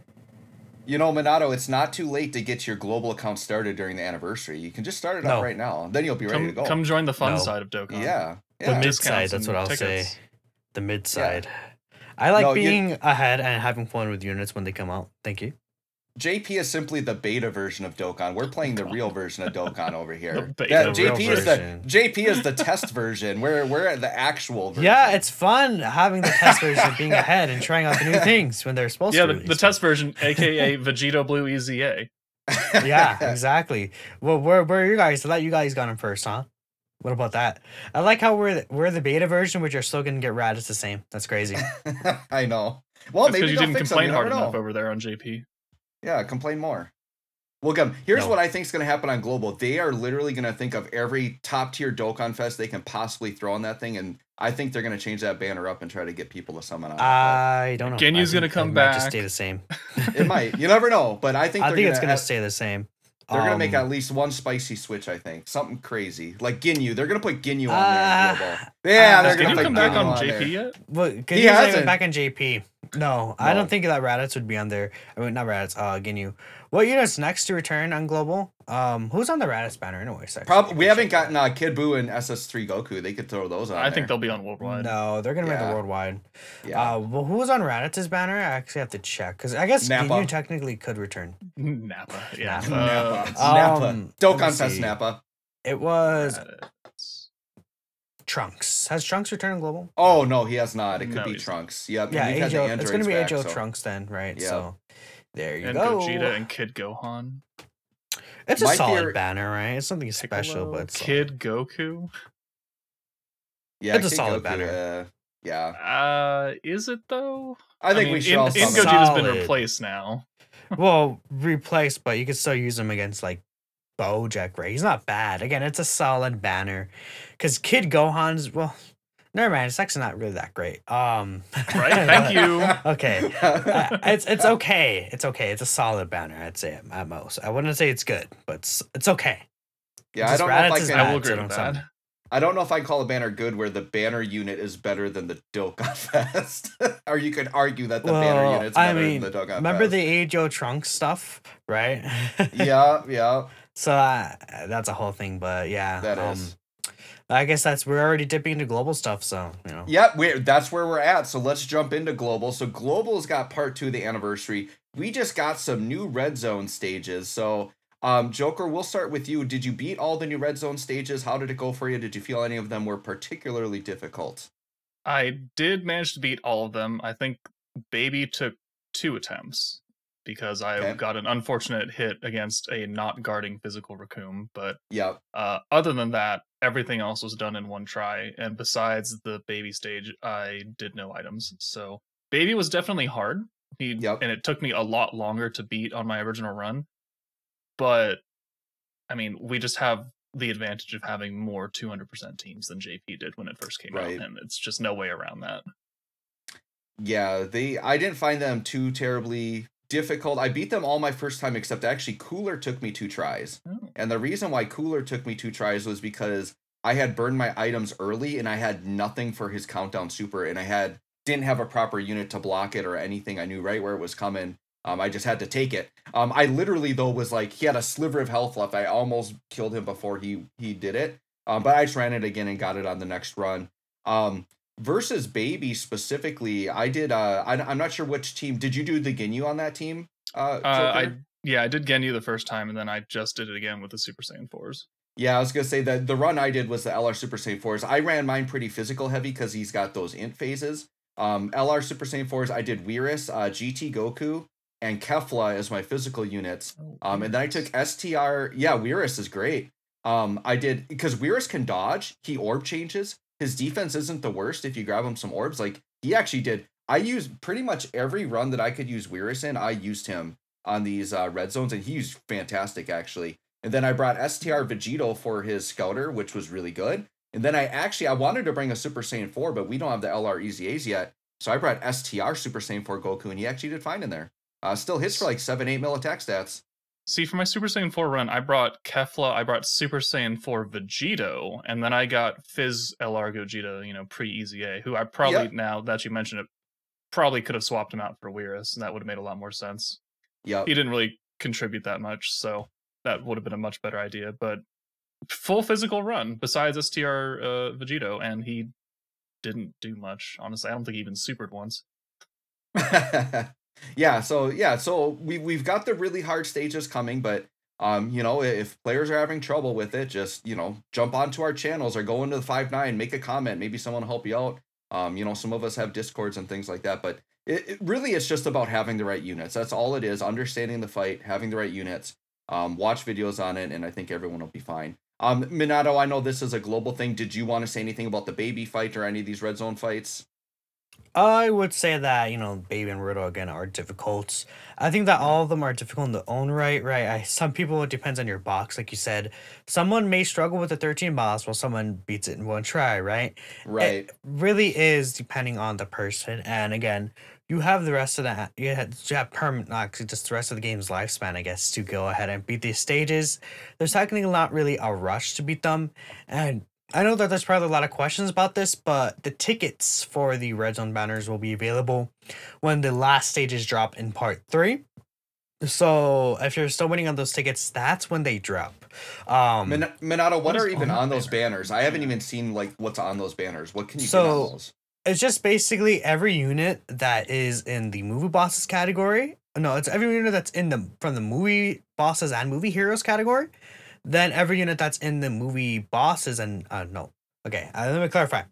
S1: You know, Minato, it's not too late to get your global account started during the anniversary. You can just start it up right now. Then you'll be ready to go.
S3: come join the fun
S2: No.
S3: side of Dokkan.
S1: yeah.
S2: The mid side, that's what I'll
S3: tickets.
S2: say. The mid side. I like
S1: No, you-
S2: being ahead and having fun with units when they come out. Thank you.
S1: JP is simply the beta version of Dokkan. We're playing the real version of Dokkan over here.
S3: The beta
S1: Yeah,
S2: real
S1: JP is
S2: version.
S1: the JP is the test version. We're we're at the actual version.
S2: Yeah, it's fun having the test version being ahead and trying out the new things when they're supposed
S3: Yeah,
S2: to.
S3: the, the test version, aka Vegito Blue E EZA.
S2: Yeah, exactly. Well, where where are you guys? I thought you guys got him first, huh? What about that? I like how we're the, we're the beta version, but you're still gonna get rad. It's the same. That's crazy.
S1: I know. Well,
S3: That's
S1: maybe
S3: you
S1: they'll
S3: didn't
S1: fix
S3: complain
S1: you
S3: hard
S1: never know.
S3: enough over there on JP.
S1: Yeah, complain more. Well, come. Here's
S2: No.
S1: what I think is going to happen on Global. They are literally going to think of every top tier Dokkan Fest they can possibly throw on that thing, and I think they're going to change that banner up and try to get people to summon on.
S2: I don't know. Ginyu's
S3: gonna come
S2: it might Just
S3: back.
S2: stay the same.
S1: It might. You never know. But I think
S2: I think
S1: gonna
S2: it's gonna
S1: have-
S2: stay the same.
S1: They're gonna make
S2: Um,
S1: at least one spicy switch. I think something crazy like Ginyu. They're gonna put Ginyu on
S2: Uh,
S1: there. Yeah,
S2: uh,
S1: they're gonna put
S3: come back
S1: Ginyu
S3: on
S1: there.
S3: JP yet?
S2: But
S1: He
S2: Ginyu's not
S1: hasn't.
S2: even back on JP. No, I don't think that Raditz would be on there. I mean, not Raditz. Uh, Ginyu. What unit's next to return on global? Um, who's on the Raditz banner anyways? actually?
S1: Probably we haven't gotten uh, Kid Buu and SS3 Goku. They could throw those on.
S3: I think they'll be on Worldwide.
S2: No, they're gonna make
S1: Yeah.
S2: the worldwide.
S1: Yeah.
S2: Uh, well, who was on Raditz's banner? I actually have to check because I guess
S1: Nappa.
S2: Ginyu technically could return.
S3: Nappa. Yeah.
S2: Nappa.
S3: Uh,
S1: Nappa. Nappa.
S2: um, let
S1: Dokkan
S2: me
S1: Fest. Nappa.
S2: It was
S3: Raditz.
S2: Trunks. Has Trunks returned on global?
S1: Oh no, he has not. It could
S3: No,
S1: be
S3: he's-
S1: Trunks. Yep.
S2: Yeah,
S1: and we've had the
S2: AGL. It's gonna
S1: androids
S2: be
S1: back,
S2: AGL
S1: so-
S2: Trunks then, right?
S1: Yeah.
S2: So there you
S3: And
S2: go.
S3: Gogeta and Kid Gohan.
S2: It's a
S1: My
S2: solid
S1: theory-
S2: banner, right? It's something special,
S3: Piccolo,
S2: but it's
S3: Kid Goku.
S1: Yeah,
S2: It's a solid
S1: Goku,
S2: banner.
S1: uh, yeah,
S3: Uh, is it though?
S1: I think
S3: mean,
S1: we should
S3: in,
S1: all
S3: in
S1: summon.
S3: Gogeta's been replaced now.
S2: well replaced, but you can still use him against like Bojack, right? He's not bad. Again, it's a solid banner. Cause Kid Gohan's well, never mind. It's actually not really that great. Um,
S3: Right? Thank you.
S2: Okay, uh, it's it's okay. It's okay. It's a solid banner. I'd say at, at most. I wouldn't say it's good, but it's, it's okay.
S1: Yeah, I don't know if I
S2: Raditz
S1: can.
S3: I will agree with
S2: summon.
S3: that.
S1: I don't know if I call a banner good where the banner unit is better than the Dokkan Fest, or you could argue that the banner
S2: Well,
S1: unit's
S2: I
S1: better
S2: mean,
S1: than the Dokkan
S2: Remember
S1: Fest.
S2: the Ajo Trunk stuff, right?
S1: yeah, yeah.
S2: So uh, that's a whole thing, but yeah,
S1: That
S2: um,
S1: is.
S2: I guess that's we're already dipping into global stuff, so you know.
S1: Yep, we that's where we're at. So let's jump into global. So global's got part two of the anniversary. We just got some new red zone stages. So um, Joker, we'll start with you. Did you beat all the new red zone stages? How did it go for you? Did you feel any of them were particularly difficult?
S3: I did manage to beat all of them. I think Baby took two attempts because I
S1: Okay.
S3: got an unfortunate hit against a not guarding physical Raccoon. But
S1: Yep.
S3: uh, other than that, everything else was done in one try. And besides the Baby stage, I did no items. So Baby was definitely hard. He,
S1: Yep.
S3: And it took me a lot longer to beat on my original run. But I mean, we just have the advantage of having more 200% teams than JP did when it first came
S1: Right.
S3: out. And it's just no way around that.
S1: Yeah, they I didn't find them too terribly difficult. I beat them all my first time except actually Cooler took me two tries.
S3: Oh.
S1: And the reason why Cooler took me two tries was because I had burned my items early and I had nothing for his countdown super and I had didn't have a proper unit to block it or anything. I knew right where it was coming. Um, I just had to take it. Um, I literally though was like he had a sliver of health left. I almost killed him before he he did it. Um, but I just ran it again and got it on the next run. Um, versus baby specifically, I did. Uh, I, I'm not sure which team. Did you do the Ginyu on that team? Uh,
S3: Uh, I yeah, I did Ginyu the first time, and then I just did it again with the Super Saiyan fours.
S1: Yeah, I was gonna say that the run I did was the LR Super Saiyan 4s. I ran mine pretty physical heavy because he's got those int phases. Um, LR Super Saiyan 4s, I did Weirus, uh, GT Goku, and Kefla as my physical units. Um, and then I took STR. Yeah, Weirus is great. Um, I did because Weirus can dodge. He orb changes. His defense isn't the worst if you grab him some orbs. Like he actually did. I used pretty much every run that I could use Weirus in. I used him on these uh, red zones, and he's fantastic actually. And then I brought STR Vegito for his scouter, which was really good. And then I actually I wanted to bring a Super Saiyan 4, but we don't have the LR EZAs yet. So I brought STR Super Saiyan 4 Goku, and he actually did fine in there. Uh, still hits for like seven, eight mil attack stats.
S3: See, for my Super Saiyan 4 run, I brought Kefla, I brought Super Saiyan 4 Vegito, and then I got Fizz LR Gogeta, you know, pre EZA, who I probably,
S1: Yep.
S3: now that you mention it, probably could have swapped him out for Weirus, and that would have made a lot more sense.
S1: Yeah.
S3: He didn't really contribute that much, so that would have been a much better idea. But full physical run, besides STR uh, Vegito, and he didn't do much, honestly. I don't think he even supered once.
S1: yeah, so yeah, so we we've got the really hard stages coming, but um, you know, if players are having trouble with it, just you know, jump onto our channels or go into the five nine, make a comment. Maybe someone will help you out. Um, you know, some of us have discords and things like that, but it, it really it's just about having the right units. That's all it is. Understanding the fight, having the right units. Um, watch videos on it, and I think everyone will be fine. Um, Minato, I know this is a global thing. Did you want to say anything about the baby fight or any of these red zone fights?
S2: I would say that you know, Baby and Rudo again are difficult. I think that all of them are difficult in their own right. Right. I, some people it depends on your box, like you said. Someone may struggle with the thirteen boss, while someone beats it in one try. Right.
S1: Right.
S2: It really is depending on the person, and again, you have the rest of that. You have, you have permanent, not actually just the rest of the game's lifespan, I guess, to go ahead and beat these stages. There's technically not really a rush to beat them, and I know that there's probably a lot of questions about this, but the tickets for the red zone banners will be available when the last stages drop in part three. So if you're still waiting on those tickets, that's when they drop. Um,
S1: Min- Minato, what
S3: What
S1: are even
S3: on
S1: those
S3: banner?
S1: banners? I haven't even seen like what's on those banners. What can you get
S2: So-
S1: on those?
S2: it's just basically every unit that is in the movie bosses category. No, it's every unit that's in the from the movie bosses and movie heroes category. Then every unit that's in the movie bosses and uh no. Okay, uh, let me clarify.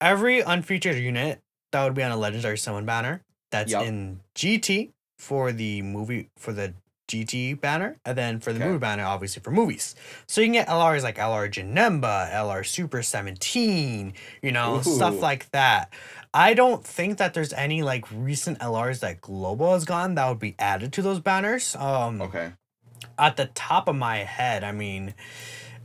S2: Every unfeatured unit that would be on a legendary summon banner that's
S1: Yup.
S2: in GT for the movie for the GT banner, and then for the
S1: Okay.
S2: movie banner, obviously for movies. So you can get LRs like LR Janemba, LR Super 17, you know, stuff like that. I don't think that there's any like recent LRs that Global has gone that would be added to those banners. Um
S1: Okay.
S2: At the top of my head, I mean,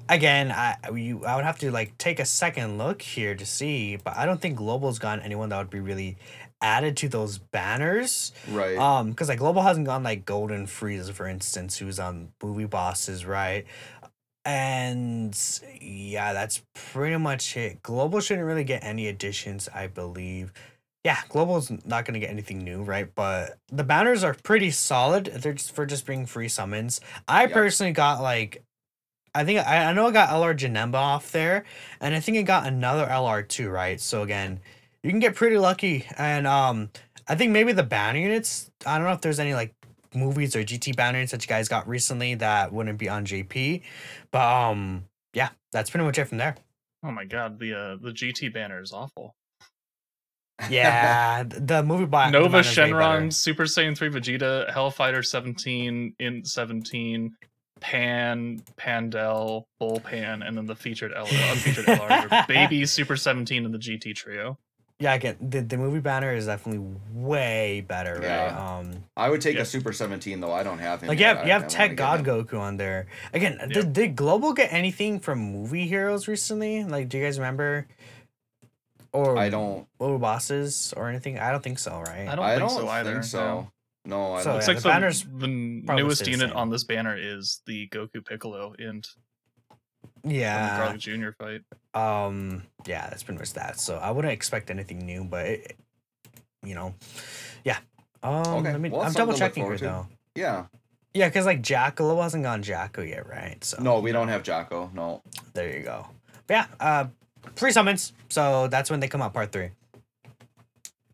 S2: again, I you I would have to like take a second look here to see, but I don't think Global's gotten anyone that would be really added to those banners.
S1: Right.
S2: Um, because like Global hasn't gone like Golden Frieza, for instance, who's on movie bosses, right? And yeah, that's pretty much it. Global shouldn't really get any additions, I believe. Yeah, Global's not gonna get anything new, right? But the banners are pretty solid. They're just for just being free summons. I
S1: Yep.
S2: personally got like I think I, I know I got LR Janemba off there, and I think I got another LR too, right? So again, you can get pretty lucky, and um, I think maybe the banner units. I don't know if there's any like movies or GT banner units that you guys got recently that wouldn't be on JP, but um, yeah, that's pretty much it from there.
S3: Oh my god, the uh, the GT banner is awful.
S2: Yeah, the movie by
S3: Nova
S2: banner's.
S3: Shenron, Super Saiyan 3 Vegeta, Hellfighter 17, in 17, Pan, Pandel, Bullpan, and then the featured L- unfeatured LR, baby Super 17 and the GT trio.
S2: Yeah, again, the, the movie banner is definitely way better, right?
S1: Yeah.
S2: Um,
S1: I would take
S3: Yeah.
S1: a Super 17 though. I don't have him.
S2: like you have you
S1: I-
S2: have
S1: I
S2: Tech God. Goku on there. Again,
S3: Yep.
S2: did, did Global get anything from movie heroes recently? Like, do you guys remember? Or
S1: I don't.
S2: or bosses or anything? I don't think so, right?
S3: I don't
S1: I
S3: think
S1: don't
S3: so either.
S1: think so. No, I
S2: So,
S1: don't.
S3: Looks
S2: yeah,
S3: like
S2: the
S3: the,
S2: banner's
S3: the newest
S2: stay the
S3: unit on this banner is the Goku Piccolo int from the
S2: yeah.
S3: Garlic Jr. fight.
S2: Um. Yeah, that's pretty much that. So I wouldn't expect anything new, but it, you know, yeah. Um.
S1: Okay,
S2: Let me.
S1: well,
S2: I'm double checking here
S1: to.
S2: though.
S1: Yeah.
S2: Yeah, because like Jackalo hasn't gone Jaco yet, right? So
S1: No, we don't have Jaco. No.
S2: there you go. But yeah. Uh, free summons. So that's when they come out, part three.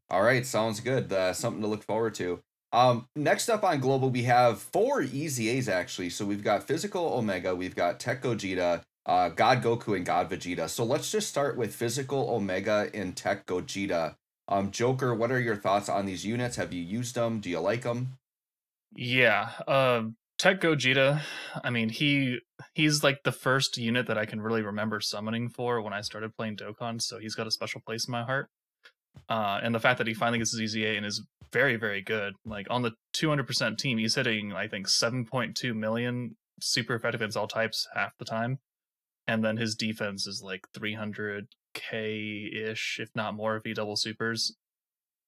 S1: All right, sounds good. Uh, something to look forward to. Um, next up on global, we have four EZAs actually. So we've got Physical Omega, we've got Tech Gogeta, uh, God Goku, and God Vegeta. So let's just start with Physical Omega and Tech Gogeta. Um, Joker, what are your thoughts on these units? Have you used them? Do you like them?
S3: Yeah, uh, Tech Gogeta. I mean, he he's like the first unit that I can really remember summoning for when I started playing Dokkan. So he's got a special place in my heart. Uh, and the fact that he finally gets his EZA and is very, very good. Like on the 200% team, he's hitting I think 7.2 million super effective against all types half the time, and then his defense is like 300k ish, if not more, if he double supers.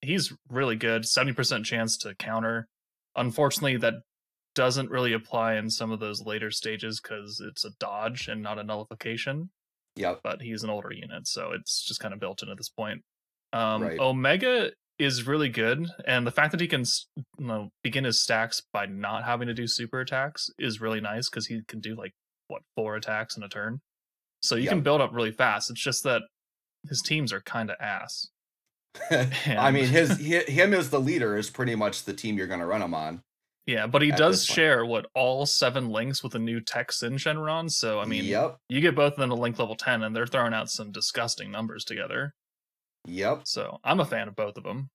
S3: He's really good. 70% chance to counter unfortunately that doesn't really apply in some of those later stages because it's a dodge and not a nullification
S1: Yeah.
S3: but he's an older unit so it's just kind of built in at this point um
S1: Right.
S3: omega is really good and the fact that he can you know begin his stacks by not having to do super attacks is really nice because he can do like what four attacks in a turn so you can build up really fast it's just that his teams are kind of ass
S1: I mean, his him as the leader is pretty much the team you're going to run him on.
S3: Yeah, but he does
S1: point.
S3: share what all seven links with a new Tech Syn Shenron. So I mean,
S1: yep,
S3: you get both of them to link level ten, and they're throwing out some disgusting numbers together.
S1: yep.
S3: So I'm a fan of both of them.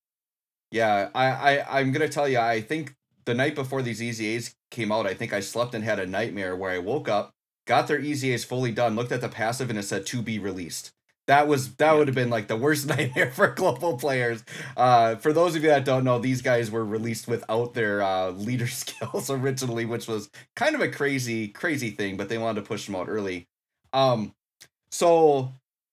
S1: Yeah, I, I I'm gonna tell you, I think the night before these EZAs came out, I think I slept and had a nightmare where I woke up, got their EZAs fully done, looked at the passive, and it said to be released. That was that would have been like the worst nightmare for global players. Uh, for those of you that don't know, these guys were released without their uh, leader skills originally, which was kind of a crazy crazy thing. But they wanted to push them out early. Um, so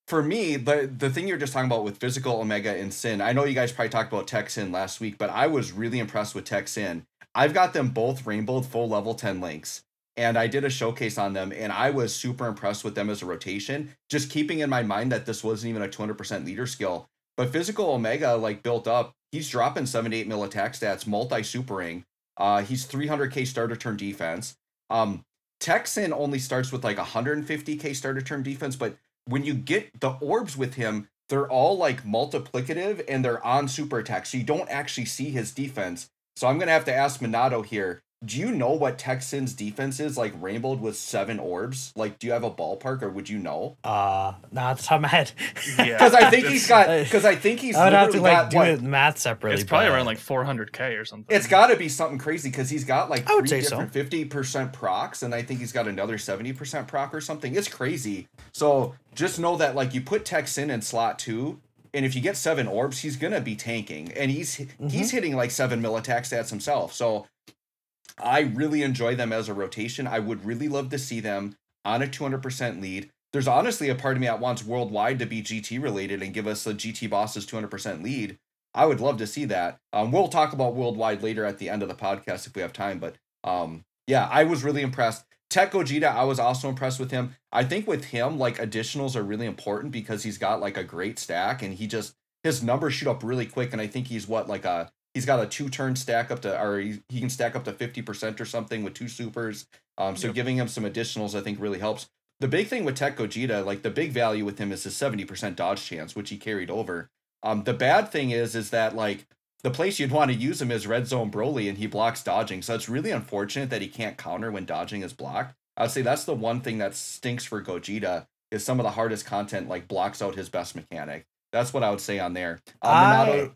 S1: for me, the the thing you're just talking about with physical Omega and Syn, I know you guys probably talked about Tech Syn last week, but I was really impressed with Tech Syn. I've got them both rainbowed full level 10 links. And I did a showcase on them, and I was super impressed with them as a rotation. Just keeping in my mind that this wasn't even a 200% leader skill. But physical Omega, like built up, he's dropping 78 mil attack stats, multi supering. Uh, he's 300k starter turn defense. Um, Tech Syn only starts with like 150k starter turn defense, but when you get the orbs with him, they're all like multiplicative and they're on super attack, so you don't actually see his defense. So I'm gonna have to ask Minato here. Do you know what Tech Syn's defense is like rainbowed with seven orbs? Like, do you have a ballpark or would you know?
S2: Uh, not off the top of my head.
S3: Yeah.
S1: Because I think he's got. Because I think he's.
S2: I would have to like do
S1: what,
S2: it math separately.
S3: it's probably
S2: but-
S3: around like 400k or something.
S1: It's got to be something crazy because he's got like
S2: I would
S1: three
S2: say so.
S1: fifty percent procs, and I think he's got another seventy percent proc or something. It's crazy. So just know that like you put Tech Syn in slot two, and if you get seven orbs, he's gonna be tanking, and he's
S2: Mm-hmm.
S1: he's hitting like seven mil attack stats himself. So I really enjoy them as a rotation. I would really love to see them on a two hundred percent lead. There's honestly a part of me that wants worldwide to be GT related and give us a GT hundred percent lead. I would love to see that. Um, we'll talk about worldwide later at the end of the podcast if we have time. But um, yeah, I was really impressed. Tech Gogeta, I was also impressed with him. I think with him, like additionals are really important because he's got like a great stack and he just his numbers shoot up really quick. And I think he's what like a He's got a two turn stack up to, or he, he can stack up to 50% or something with two supers. Um, so
S3: Yep.
S1: giving him some additionals, I think, really helps. The big thing with Tech Gogeta, like the big value with him is his 70% dodge chance, which he carried over. Um, the bad thing is, is that like the place you'd want to use him is red zone Broly, and he blocks dodging. So it's really unfortunate that he can't counter when dodging is blocked. I'd say that's the one thing that stinks for Gogeta is some of the hardest content like blocks out his best mechanic. That's what I would say on there. Um,
S2: I-
S1: Minato,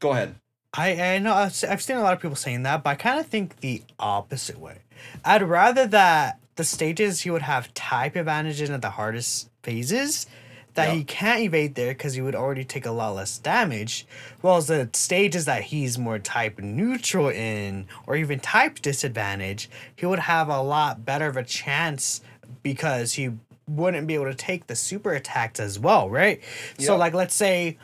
S1: go ahead.
S2: I, I know I've I've seen a lot of people saying that, but I kind of think the opposite way. I'd rather that the stages he would have type advantages in at the hardest phases, that
S1: Yep.
S2: he can't evade there because he would already take a lot less damage. Whereas the stages that he's more type neutral in, or even type disadvantage, he would have a lot better of a chance because he wouldn't be able to take the super attacks as well, right? So like let's say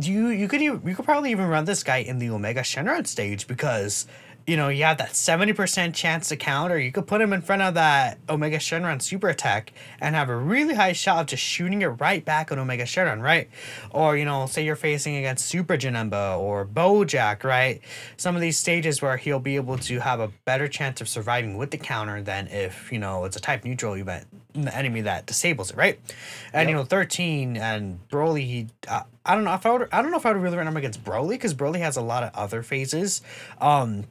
S2: you you could you could probably even run this guy in the Omega Shenron stage because you know you have that seventy percent chance to counter. You could put him in front of that Omega Shenron super attack and have a really high shot of just shooting it right back on Omega Shenron, right? Or you know, say you're facing against Super Janemba or Bojack, right? Some of these stages where he'll be able to have a better chance of surviving with the counter than if you know it's a type neutral event the enemy that disables it, right? And you know, thirteen and Broly. He, uh, I don't know if I would. I don't know if I would really run him against Broly because Broly has a lot of other phases. Um,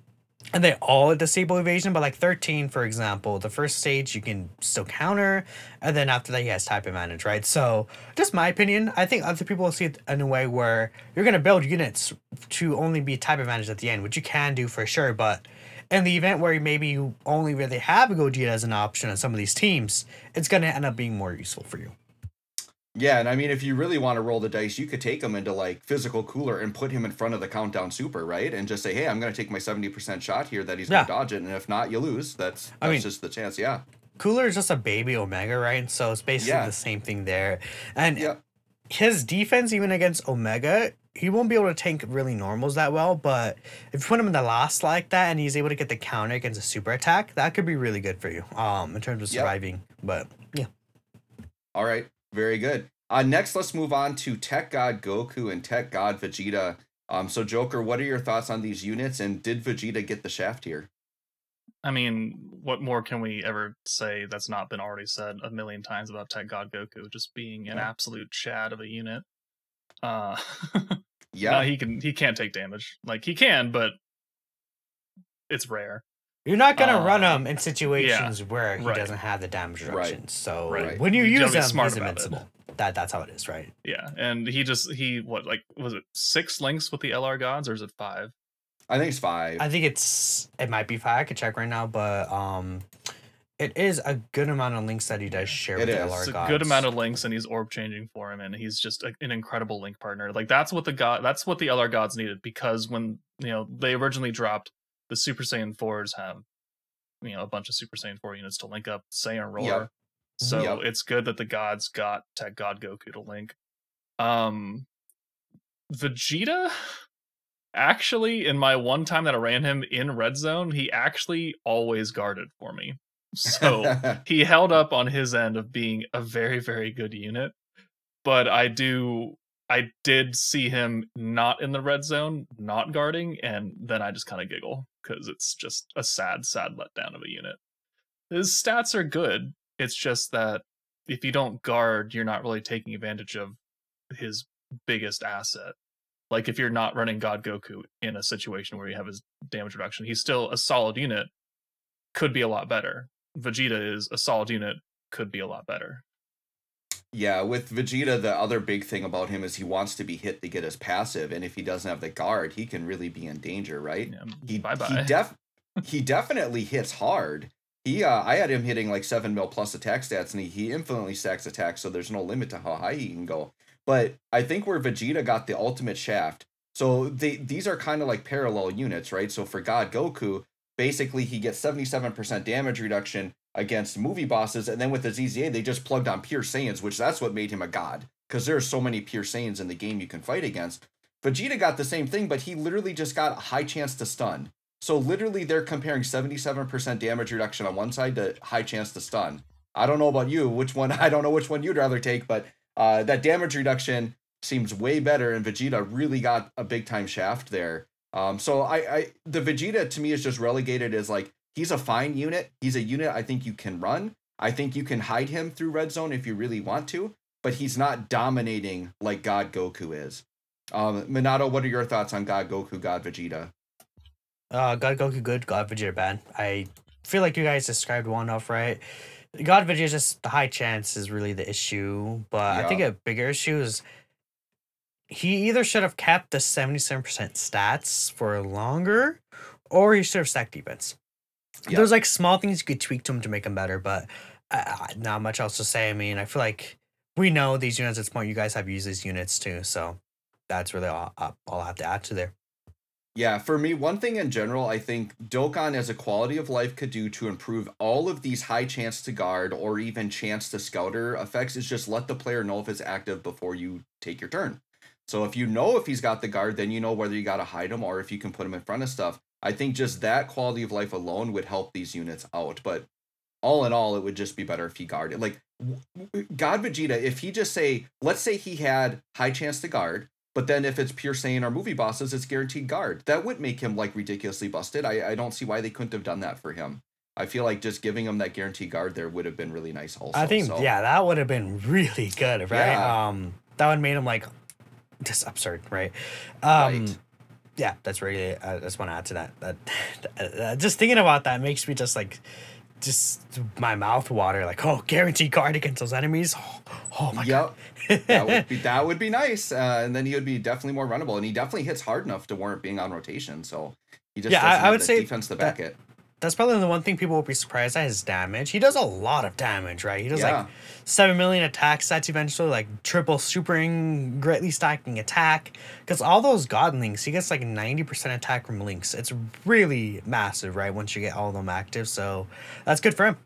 S2: and they all disable evasion, but like 13, for example, the first stage you can still counter, and then after that he has type advantage, right? So, just my opinion, I think other people will see it in a way where you're gonna build units to only be type advantage at the end, which you can do for sure, but in the event where maybe you only really have a Gogeta as an option on some of these teams, it's gonna end up being more useful for you.
S1: Yeah, and I mean, if you really want to roll the dice, you could take him into like physical cooler and put him in front of the countdown super, right? And just say, hey, I'm going to take my 70% shot here that he's going
S2: Yeah.
S1: to dodge it. And if not, you lose. That's,
S2: I
S1: that's
S2: mean-
S1: just the chance. Yeah.
S2: Cooler is just a baby Omega, right? So it's basically
S1: Yeah.
S2: the same thing there. And
S1: Yeah.
S2: his defense, even against Omega, he won't be able to tank really normals that well. But if you put him in the last like that and he's able to get the counter against a super attack, that could be really good for you um, in terms of surviving. But yeah.
S1: All right. Very good. Uh, next, let's move on to Tech God Goku and Tech God Vegeta. Um, so, Joker, what are your thoughts on these units? And did Vegeta get the shaft here?
S3: I mean, what more can we ever say that's not been already said a million times about Tech God Goku just being an
S1: Yeah.
S3: absolute chad of a unit? Uh,
S1: Yeah.
S3: no, he can he can't take damage. Like he can, but it's rare.
S2: You're not gonna run
S3: Uh,
S2: him in situations where he
S3: right.
S2: doesn't have the damage
S1: Right.
S2: reduction. So
S1: Right.
S2: when you
S3: You
S2: use
S3: be
S2: him,
S3: smart
S2: he's
S3: about it.
S2: invincible. That that's how it is, right?
S3: Yeah, and he just he what like was it six links with the LR gods or is it five?
S1: I think it's five.
S2: I think it's it might be five. I could check right now, but um, it is a good amount of links that he does share
S1: It
S2: with the. LR
S3: It's a
S2: gods.
S3: good amount of links, and he's orb changing for him, and he's just a, an incredible link partner. Like that's what the god, that's what the LR gods needed because when you know they originally dropped the Super Saiyan fours have you know a bunch of Super Saiyan four units to link up Saiyan Roar.
S1: Yep.
S3: So
S1: Yep.
S3: it's good that the gods got Tech God Goku to link. Um, Vegeta. Actually, in my one time that I ran him in red zone, he actually always guarded for me. So he held up on his end of being a very very good unit but i do i did see him not in the red zone not guarding and then i just kind of giggle because it's just a sad sad letdown of a unit. His stats are good it's just that if you don't guard you're not really taking advantage of his biggest asset. Like if you're not running god goku in a situation where you have his damage reduction he's still a solid unit could be a lot better. Vegeta is a solid unit, could be a lot better.
S1: Yeah, with Vegeta, the other big thing about him is he wants to be hit to get his passive, and if he doesn't have the guard, he can really be in danger, right?
S3: Yeah,
S1: He
S3: bye
S1: he
S3: bye.
S1: def he definitely hits hard. He uh, I had him hitting like seven mil plus attack stats, and he, he infinitely stacks attacks, so there's no limit to how high he can go. But I think where Vegeta got the ultimate shaft, so they these are kind of like parallel units, right? So for God Goku, basically he gets 77% damage reduction against movie bosses, and then with the EZA, they just plugged on pure Saiyans, which that's what made him a god. Because there's so many pure Saiyans in the game you can fight against. Vegeta got the same thing, but he literally just got a high chance to stun. So literally they're comparing 77% damage reduction on one side to high chance to stun. I don't know about you, which one I don't know which one you'd rather take, but uh, that damage reduction seems way better, and Vegeta really got a big time shaft there. Um, so I, I the Vegeta to me is just relegated as like he's a fine unit. He's a unit I think you can run. I think you can hide him through red zone if you really want to, but he's not dominating like God Goku is. Um, Minato, what are your thoughts on God Goku, God Vegeta?
S2: Uh, God Goku good, God Vegeta bad. I feel like you guys described one off right. God Vegeta just the high chance is really the issue, but I think a bigger issue is he either should have kept the seventy seven percent stats for longer, or he should have stacked defense.
S1: Yeah.
S2: There's like small things you could tweak to them to make them better, but uh, not much else to say. I mean, I feel like we know these units at this point. You guys have used these units too, so that's really all, all I'll have to add to there.
S1: Yeah, for me, one thing in general, I think Dokkan as a quality of life could do to improve all of these high chance to guard or even chance to scouter effects is just let the player know if it's active before you take your turn. So if you know if he's got the guard, then you know whether you got to hide him or if you can put him in front of stuff. I think just that quality of life alone would help these units out. But all in all, it would just be better if he guarded. Like God Vegeta, if he just say, let's say he had high chance to guard, but then if it's pure Saiyan or movie bosses, it's guaranteed guard. That would make him like ridiculously busted. I, I don't see why they couldn't have done that for him. I feel like just giving him that guaranteed guard there would have been really nice also.
S2: I think
S1: so.
S2: yeah, that would have been really good, right?
S1: Yeah.
S2: Um, that would made him like just absurd, right? Um,
S1: Right.
S2: Yeah, that's really. I just want to add to that. That uh, just thinking about that makes me just like, just my mouth water. Like, oh, guaranteed guard against those enemies. Oh, oh my
S1: Yep.
S2: god.
S1: that would be that would be nice. Uh, and then he would be definitely more runnable. And he definitely hits hard enough to warrant being on rotation. So he just
S2: Yeah, I- I would
S1: the
S2: say
S1: defense to
S2: that-
S1: back it.
S2: That's probably the one thing people will be surprised at his damage. He does a lot of damage, right? He does
S1: Yeah.
S2: like seven million attack stats eventually, like triple supering, greatly stacking attack. Because all those godlings, he gets like ninety percent attack from links. It's really massive, right? Once you get all of them active, so that's good for him.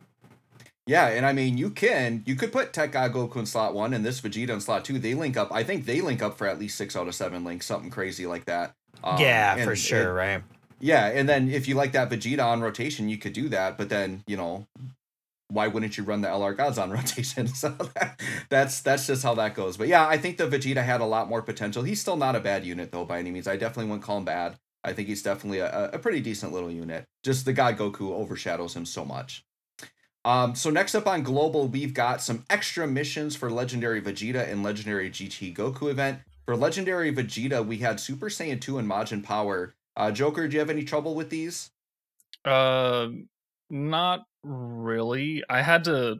S1: Yeah, and I mean you can you could put Tech God Goku in slot one and this Vegeta in slot two. They link up. I think they link up for at least six out of seven links, something crazy like that. Um,
S2: yeah, for
S1: it-
S2: sure, right?
S1: Yeah, and then if you like that Vegeta on rotation, you could do that. But then you know, why wouldn't you run the LR Gods on rotation? So that, that's that's just how that goes. But yeah, I think the Vegeta had a lot more potential. He's still not a bad unit though by any means. I definitely wouldn't call him bad. I think he's definitely a, a pretty decent little unit. Just the God Goku overshadows him so much. Um, so next up on global, we've got some extra missions for Legendary Vegeta and Legendary GT Goku event. For Legendary Vegeta, we had Super Saiyan 2 and Majin Power. Uh, Joker, do you have any trouble with these?
S3: Uh, not really. I had to.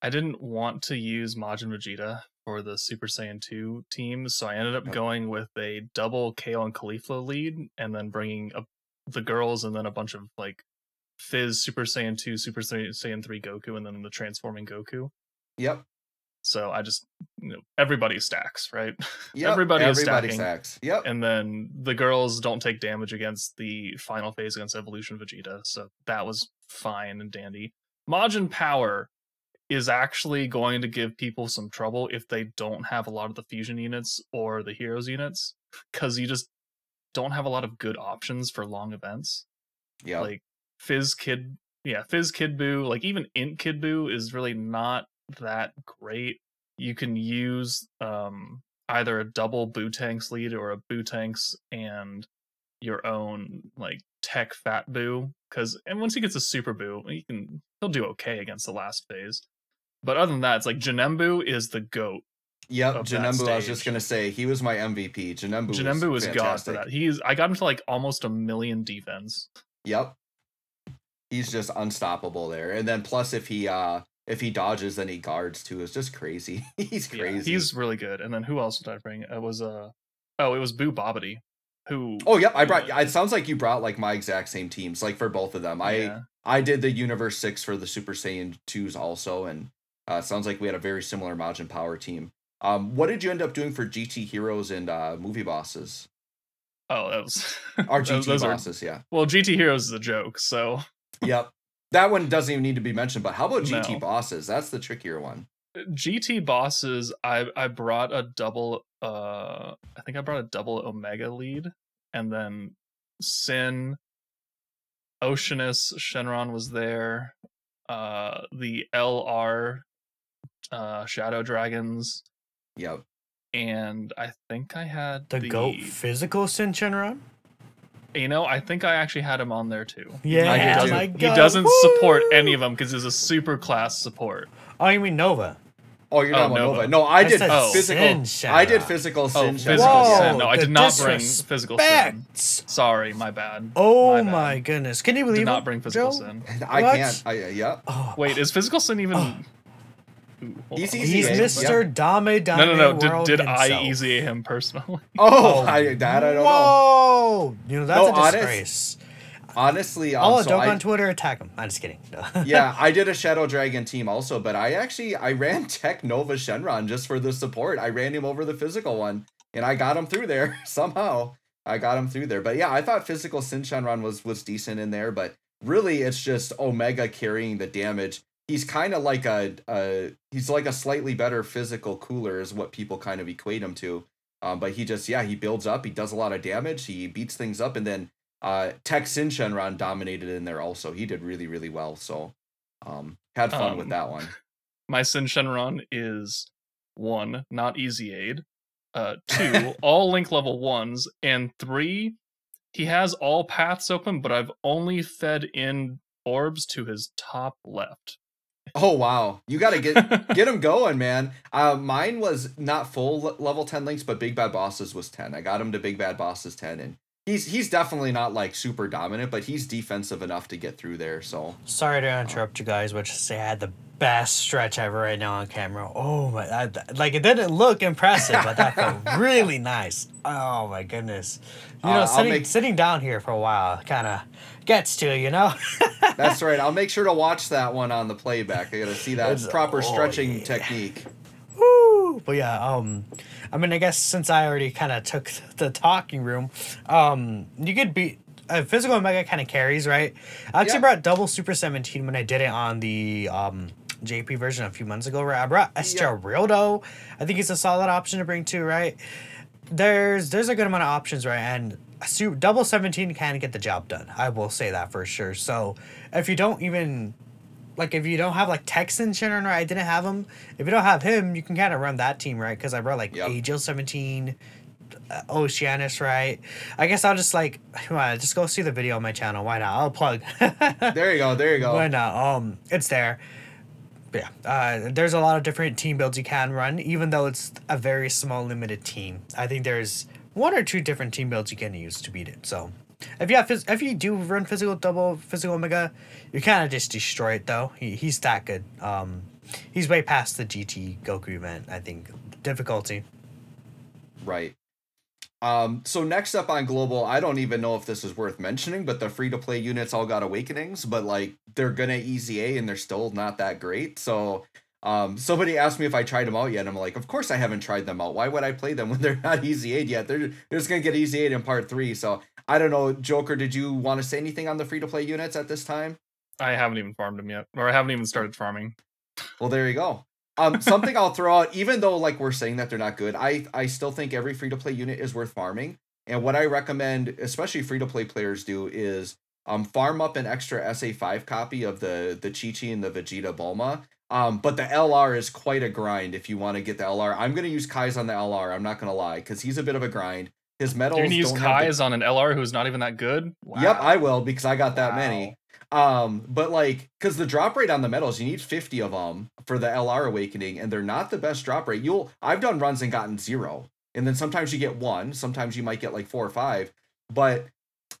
S3: I didn't want to use Majin Vegeta for the Super Saiyan 2 team, so I ended up
S1: Yep.
S3: going with a double Kale and Caulifla lead, and then bringing up the girls, and then a bunch of like Fizz Super Saiyan 2, Super Saiyan 3 Goku, and then the transforming Goku.
S1: Yep.
S3: So I just, you know, everybody stacks, right?
S1: Yep.
S3: Everybody is
S1: Everybody
S3: stacking.
S1: stacks. Yep.
S3: and then the girls don't take damage against the final phase against evolution vegeta so that was fine and dandy majin power is actually going to give people some trouble if they don't have a lot of the fusion units or the heroes units because you just don't have a lot of good options for long events
S1: Yeah.
S3: like fizz kid yeah fizz kid boo like even int kid boo is really not that great you can use um either a double Buutenks lead or a Buutenks and your own like tech fat boo because and once he gets a super boo he can he'll do okay against the last phase but other than that it's like janemba is the goat
S1: Yep. Janemba, I was just gonna say he was my MVP. Janemba.
S3: janemba
S1: was
S3: is god for that he's i got him to like almost a million defense
S1: Yep. He's just unstoppable there. And then plus if he uh if he dodges then he guards too. It's just crazy. he's
S3: Yeah,
S1: crazy.
S3: he's really good. And then who else did I bring? It was uh oh, it was Boo Babidi, who
S1: Oh yep, I brought it sounds like you brought like my exact same teams, like for both of them. I
S3: yeah.
S1: I did the Universe Six for the Super Saiyan twos also, and uh, sounds like we had a very similar Majin Power team. Um, what did you end up doing for GT Heroes and uh, movie bosses?
S3: oh that was those-
S1: GT
S3: those are-
S1: bosses, yeah.
S3: well, GT Heroes is a joke, so
S1: Yep. That one doesn't even need to be mentioned, but how about GT
S3: No.
S1: bosses? That's the trickier one.
S3: GT bosses, I I brought a double uh I think I brought a double Omega lead, and then Syn, Oceanus, Shenron was there, uh the LR uh Shadow Dragons,
S1: Yep.
S3: and I think I had
S2: The,
S3: the,
S2: goat physical Syn run.
S3: You know, I think I actually had him on there too.
S2: Yeah,
S3: he doesn't, he
S2: God,
S3: doesn't support any of them because he's a super class support.
S2: Oh, you mean Nova?
S1: Oh, you're
S3: Oh,
S1: talking about
S3: Nova.
S1: Nova. No, I,
S2: I
S1: did
S2: said oh.
S1: physical.
S2: Syn
S1: I did
S2: Shenron.
S1: physical
S3: Oh,
S1: syn.
S3: physical
S2: Whoa,
S3: syn. No, I
S2: the
S3: did not bring physical
S2: syn.
S3: Sorry, my bad.
S2: Oh
S3: My
S2: my, goodness! Can you believe
S3: Did not bring physical
S2: Joe?
S3: syn.
S1: I
S2: What?
S1: can't. I, yeah.
S2: Oh,
S3: Wait, is physical syn even?
S2: Oh. Oh.
S3: Ooh, hold
S1: He's easy.
S2: he's
S1: yeah.
S2: Mr. Dame Dame
S3: No, no, no. Did,
S2: World
S3: did I
S2: himself.
S3: easy him personally?
S1: Oh,
S2: Oh,
S1: I, that I don't know.
S2: Whoa! You know that's
S1: No,
S2: a
S1: honest-
S2: disgrace.
S1: Honestly, um,
S2: I'll
S1: so
S2: dunk
S1: I,
S2: on Twitter, attack him. I'm just kidding. No.
S1: yeah, I did a Shadow Dragon team also, but I actually I ran Tech Nova Shenron just for the support. I ran him over the physical one, and I got him through there somehow. I got him through there, but yeah, I thought physical Syn Shenron was was decent in there, but really it's just Omega carrying the damage. He's kind of like a, a he's like a slightly better physical cooler is what people kind of equate him to. Um, but he just yeah he builds up, he does a lot of damage, he beats things up, and then uh Tech Syn Shenron dominated in there also. He did really really well, so um had fun with
S3: Um,
S1: that one.
S3: My Syn Shenron is one, not easy aid. Uh, two, all link level ones, and three, he has all paths open, but I've only fed in orbs to his top left.
S1: Oh wow, you got to get get him going, man. Uh, mine was not full le- level ten links, but Big Bad Bosses was ten. I got him to Big Bad Bosses ten, and he's he's definitely not like super dominant, but he's defensive enough to get through there. So
S2: Sorry to interrupt you guys, but just say I had the best stretch ever right now on camera. Oh my! I, like it didn't look impressive, but that felt really nice. Oh my goodness! You
S1: Uh,
S2: know, sitting
S1: make-
S2: sitting down here for a while kind of gets to you, you know.
S1: that's right. I'll make sure to watch that one on the playback. I got to see that
S2: It's-
S1: proper
S2: oh,
S1: stretching
S2: yeah.
S1: technique.
S2: Woo! But yeah, um, I mean, I guess since I already kind of took the talking room, um, you could be. Uh, physical omega kind of carries, right? I actually
S1: Yeah.
S2: brought double super 17 when I did it on the um, JP version a few months ago, right? I brought Esterildo. I think it's a solid option to bring too, right? There's there's a good amount of options, right? And double 17 can get the job done. I will say that for sure. So if you don't even like if you don't have like Tech Syn Shenron right, I didn't have him. If you don't have him, you can kind of run that team right because I brought like
S1: Yep.
S2: Agil seventeen, uh, Oceanus right. I guess I'll just like come on, just go see the video on my channel. Why not? I'll plug.
S1: There you go. There you go.
S2: Why not? Um, it's there. Yeah, uh, there's a lot of different team builds you can run, even though it's a very small limited team. I think there's one or two different team builds you can use to beat it. So, if you have phys- if you do run physical double physical omega, you kind of just destroy it though. He, he's that good. Um, he's way past the GT Goku event. I think difficulty.
S1: Right. Um, so next up on global, I don't even know if this is worth mentioning, but the free to play units all got awakenings, but like they're gonna easy A and they're still not that great. So um, somebody asked me if I tried them out yet. I'm like, of course I haven't tried them out. Why would I play them when they're not easy aid yet? They're, they're just gonna get easy aid in part three. So I don't know, Joker. Did you want to say anything on the free to play units at this time?
S3: I haven't even farmed them yet, or I haven't even started farming.
S1: Well, there you go. Um, something I'll throw out, even though like we're saying that they're not good, I I still think every free to play unit is worth farming. And what I recommend, especially free to play players, do is um farm up an extra SA five copy of the the Chi Chi and the Vegeta Bulma. Um, but the LR is quite a grind if you want to get the LR. I'm gonna use Kai's on the LR. I'm not gonna lie, because he's a bit of a grind. His medals
S3: You're gonna use
S1: don't the-
S3: Kai's on an LR who's not even that good.
S1: Yep, I will because I got that many. Um, but like, because the drop rate on the medals, you need 50 of them for the LR awakening, and they're not the best drop rate. You'll, I've done runs and gotten zero, and then sometimes you get one, sometimes you might get like four or five, but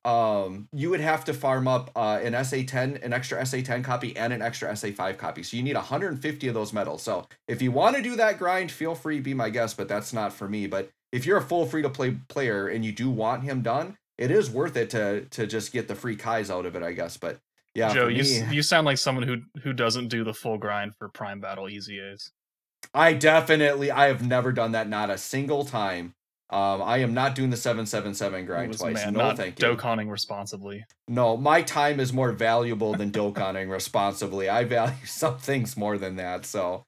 S1: um, you would have to farm up uh, an SA10, an extra SA10 copy, and an extra SA5 copy. So you need 150 of those medals. So if you want to do that grind, feel free, be my guest, but that's not for me. But if you're a full free to play player and you do want him done, it is worth it to to just get the free Kais out of it, I guess. But yeah,
S3: Joe, you
S1: me,
S3: you sound like someone who who doesn't do the full grind for Prime Battle Easy A's.
S1: I definitely I have never done that, not a single time. Um, I am not doing the seven seven seven grind
S3: Was,
S1: twice.
S3: man,
S1: no,
S3: not
S1: thank you.
S3: Dokoning responsibly.
S1: No, my time is more valuable than dokoning responsibly. I value some things more than that. So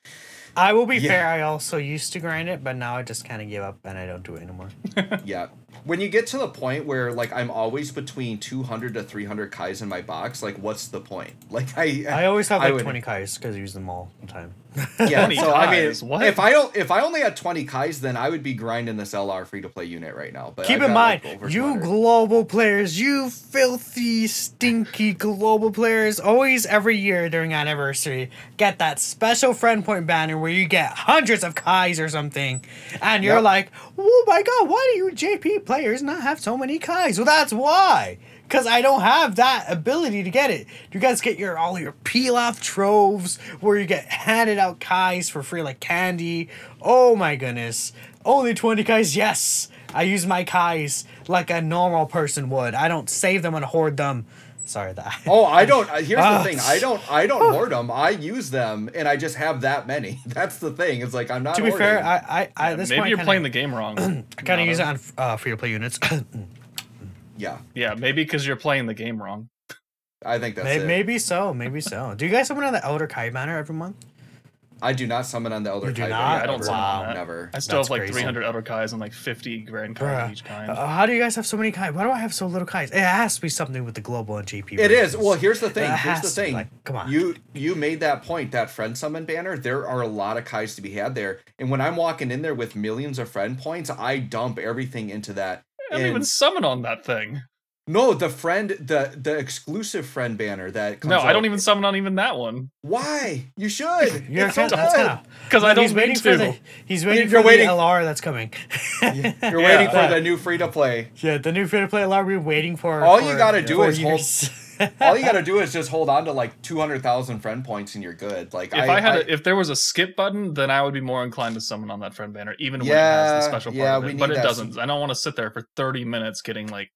S2: I will be
S1: Yeah.
S2: fair. I also used to grind it, but now I just kind of give up and I don't do it anymore.
S1: yeah, when you get to the point where like I'm always between 200 to 300 Kais in my box, like what's the point? Like I
S2: I always have like
S1: would-
S2: 20 Kais because I use them all the time.
S1: yeah.
S3: 20
S1: So I mean,
S3: Kais, what?
S1: if I don't, if I only had 20 Kais, then I would be grinding this LR free to play unit right now. But
S2: Keep
S1: I've
S2: in mind,
S1: like,
S2: you
S1: 200.
S2: global players, you filthy, stinky global players, always every year during anniversary, get that special friend point banner where you get hundreds of Kais or something. And you're
S1: Yep.
S2: like, oh my god, why do you JP players not have so many Kais? Well, that's why. Because I don't have that ability to get it. You guys get your all your peel off troves where you get handed out Kais for free like candy. Oh my goodness. Only 20 Kais, yes. I use my Kais like a normal person would. I don't save them and hoard them. Sorry that.
S1: Oh, I don't. uh, Here's
S2: Ah.
S1: the thing. I don't. I don't hoard them. I use them, and I just have that many. That's the thing. It's like I'm not.
S2: to be fair. I I, I
S3: Yeah,
S2: this
S3: maybe
S2: point
S3: you're
S2: kinda,
S3: playing the game wrong.
S2: I kind of use it on uh, free to play units.
S1: yeah,
S3: Yeah, maybe because you're playing the game wrong.
S1: I think that's
S2: maybe,
S1: it.
S2: maybe so, maybe so. Do you guys summon on the Elder Kai banner every month?
S1: I do not summon on the Elder
S2: You do not?
S3: I don't
S1: ever.
S3: summon on that.
S1: Never.
S3: I still
S2: That's
S3: have like
S2: crazy.
S3: 300 Elder Kais and like 50 Grand Kais
S2: Bruh.
S3: each kind.
S2: Uh, how do you guys have so many Kai? Why do I have so little Kais? It has to be something with the global and JP.
S1: It is.
S2: versions.
S1: Well, here's the thing.
S2: It
S1: Here's the
S2: has to be,
S1: thing.
S2: like, come on.
S1: You you made that point. That friend summon banner. There are a lot of Kais to be had there. And when I'm walking in there with millions of friend points, I dump everything into that.
S3: I don't even summon on that thing.
S1: No, the friend, the the exclusive friend banner that. Comes
S3: No, I don't even summon on even that one.
S1: Why? You should.
S2: You're
S1: It's so
S2: kinda, that's
S1: good.
S2: kinda,
S3: Because I don't
S2: he's waiting
S3: need
S2: for the he's waiting
S1: You're
S2: for
S1: waiting-
S2: the LR that's coming.
S1: You're
S3: Yeah.
S1: waiting for the new free to play.
S2: yeah, the new free to play LR we're waiting for.
S1: All you gotta do
S2: for
S1: is hold- All you gotta do is just hold on to like two hundred thousand friend points and you're good. Like
S3: If I, had, a, if there was a skip button, then I would be more inclined to summon on that friend banner, even when it has the special part
S1: yeah,
S3: of
S1: we
S3: it. But it doesn't. I don't want to sit there for 30 minutes getting like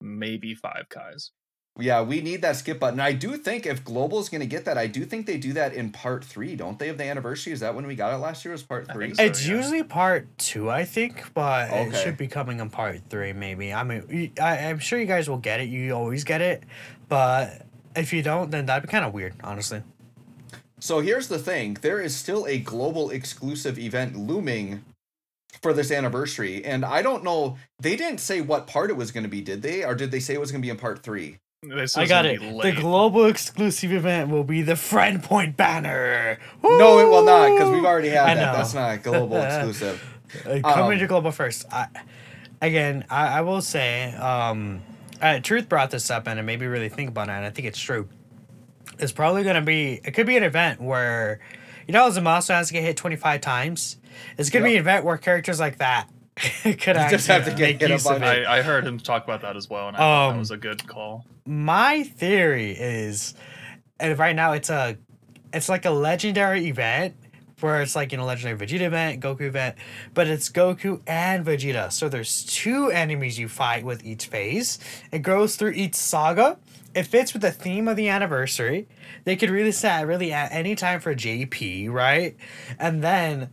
S3: maybe five Kais.
S1: Yeah, we need that skip button. I do think if Global's going to get that, I do think they do that in part three, don't they? Of the anniversary, is that when we got it last year? Was part three?
S3: so.
S2: It's
S3: yeah.
S2: usually part two, I think, but it should be coming in part three, maybe. I mean, y- I, am sure you guys will get it. You always get it, but if you don't, then that'd be kind of weird, honestly.
S1: So here's the thing: there is still a global exclusive event looming for this anniversary, and I don't know. They didn't say what part it was going to be, did they? Or did they say it was going to be in part three?
S2: I got it. The global exclusive event will be the Friend Point banner.
S1: No, it will not, because we've already had
S2: I
S1: that.
S2: know.
S1: That's not global exclusive.
S2: Uh, come
S1: Um,
S2: into global first. I, again, I, I will say, um, uh, Truth brought this up and it made me really think about it, and I think it's true. It's probably going to be, it could be an event where, you know, Zamasu has to get hit 25 times. It's going to be an event where characters like that could actually
S1: just have to get
S2: make
S1: hit a
S2: use of it.
S3: I, I heard him talk about that as well, and I thought
S2: Um,
S3: that was a good call.
S2: my theory is and right now it's a it's like a legendary event where it's like you know legendary vegeta event goku event but it's goku and vegeta. So there's two enemies you fight with each phase. It goes through each saga. It fits with the theme of the anniversary. They could really set really at any time for jp right? And then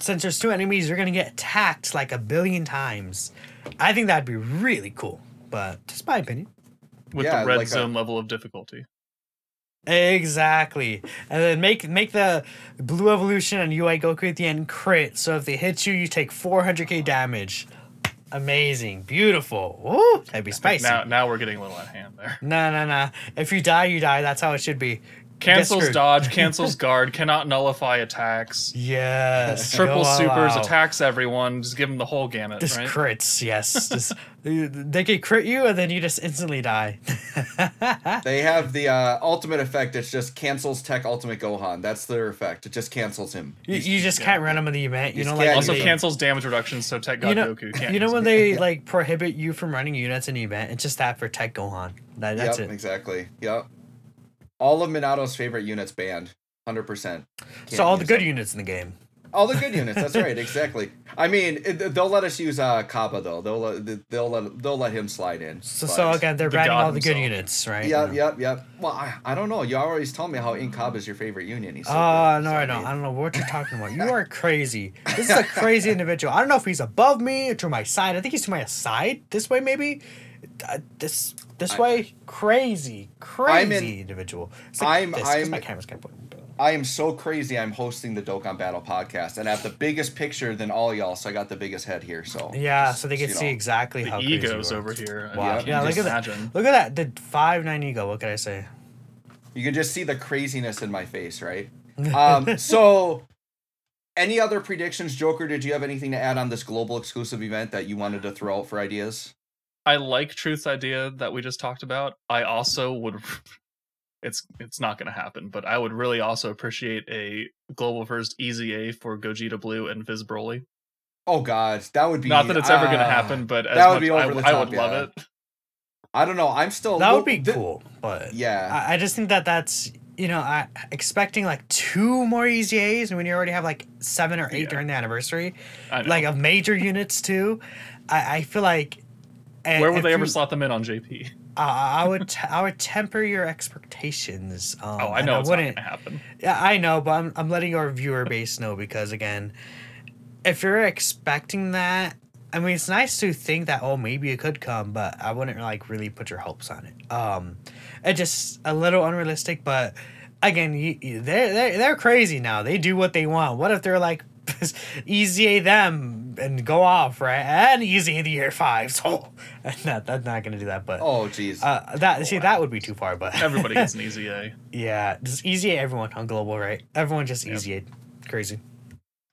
S2: since there's two enemies you're gonna get attacked like a billion times i think that'd be really cool but just my opinion
S3: With
S1: yeah,
S3: the red
S1: like a-
S3: zone level of difficulty.
S2: Exactly. And then make make the blue evolution and UI Goku at the end crit. So if they hit you, you take 400k damage. Amazing. Beautiful. Woo! That'd be spicy.
S3: Now, now we're getting a little out of hand there.
S2: No, no, no. If you die, you die. That's how it should be.
S3: Cancels
S2: screwed.
S3: dodge, cancels guard, cannot nullify attacks.
S2: Yes.
S3: Triple
S2: go
S3: supers,
S2: out.
S3: attacks everyone. Just give them the whole gamut,
S2: Just
S3: right?
S2: crits, yes. Just they can crit you and then you just instantly die.
S1: They have the uh, ultimate effect. It's just cancels Tech Ultimate Gohan. That's their effect. It just cancels him.
S2: you, you just can't run him in the event. You
S1: You
S2: know, like
S3: also
S1: Yeah.
S2: they-
S3: cancels damage reduction, so Tech God
S2: you know,
S3: Goku can't.
S2: you know when
S3: it.
S2: they like prohibit you from running units in the event, it's just that for Tech Gohan. That, that's
S1: yep,
S2: it.
S1: exactly. Yep. All of Minato's favorite units banned. Hundred percent.
S2: So all the good units in the game.
S1: all the good units. That's right. Exactly. I mean, it, they'll let us use uh, Cabba though. They'll let they'll let they'll let him slide in.
S2: So, so again, they're
S3: The
S2: banning
S3: god
S2: all the good
S3: himself.
S2: units, right?
S1: Yep, yep, yep. Well, I, I don't know. You always told me how Inkab is your favorite union. He's so
S2: Oh
S1: good.
S2: no,
S1: So,
S2: I
S1: I
S2: don't.
S1: mean-
S2: I don't know what you're talking about. You are crazy. This is a crazy individual. I don't know if he's above me or to my side. I think he's to my side. This way, maybe. Uh, this this
S1: I-
S2: way, crazy,
S1: I'm
S2: crazy
S1: in-
S2: individual. It's
S1: I'm-
S2: this, 'cause my
S1: I'm- my
S2: camera's kind of.
S1: I am so crazy. I'm hosting the Dokkan Battle podcast, and I have the biggest picture than all y'all, so I got the biggest head here. So
S2: Yeah, so they can
S1: you
S2: see
S1: know.
S2: exactly
S3: The
S2: how crazy you
S3: egos
S2: are.
S3: over here.
S2: Wow.
S1: Yeah,
S3: can't
S2: Yeah, look
S3: just
S2: at that. Look at that. The five nine ego. What can I say?
S1: You can just see the craziness in my face, right? Um, so, any other predictions, Joker? Did you have anything to add on this global exclusive event that you wanted to throw out for ideas?
S3: I like Truth's idea that we just talked about. I also would. It's it's not going to happen, but I would really also appreciate a global first easy A for Gogeta Blue and Viz Broly.
S1: Oh God, that would be
S3: Not that it's ever going to
S1: ah,
S3: happen, but as
S1: that would
S3: much,
S1: be
S3: I,
S1: over the
S3: I
S1: top,
S3: would love it.
S1: I don't know. I'm still
S2: that would be
S1: thi-
S2: cool, but
S1: Yeah,
S2: I, I just think that that's you know I expecting like two more easy A's when you already have like seven or eight
S3: Yeah.
S2: during the anniversary, like of major units too. I, I feel like. And
S3: Where would they ever
S2: you-
S3: slot them in on JP?
S2: I I would t- I would temper your expectations. Um,
S3: Oh, I know it's not going
S2: wouldn't.
S3: happen.
S2: Yeah, I know, but I'm I'm letting our viewer base know because again, if you're expecting that, I mean, it's nice to think that oh maybe it could come, but I wouldn't like really put your hopes on it. Um, it's just a little unrealistic, but again, you, you, they're they're they're crazy now. They do what they want. What if they're like EZA them and go off right and EZA the year five? So not that's not gonna do that, but.
S1: Oh jeez.
S2: Uh, that see that would be too far, but
S3: Everybody gets an EZA.
S2: yeah, just EZA everyone on global, right? Everyone just
S3: Yep.
S2: EZA, crazy.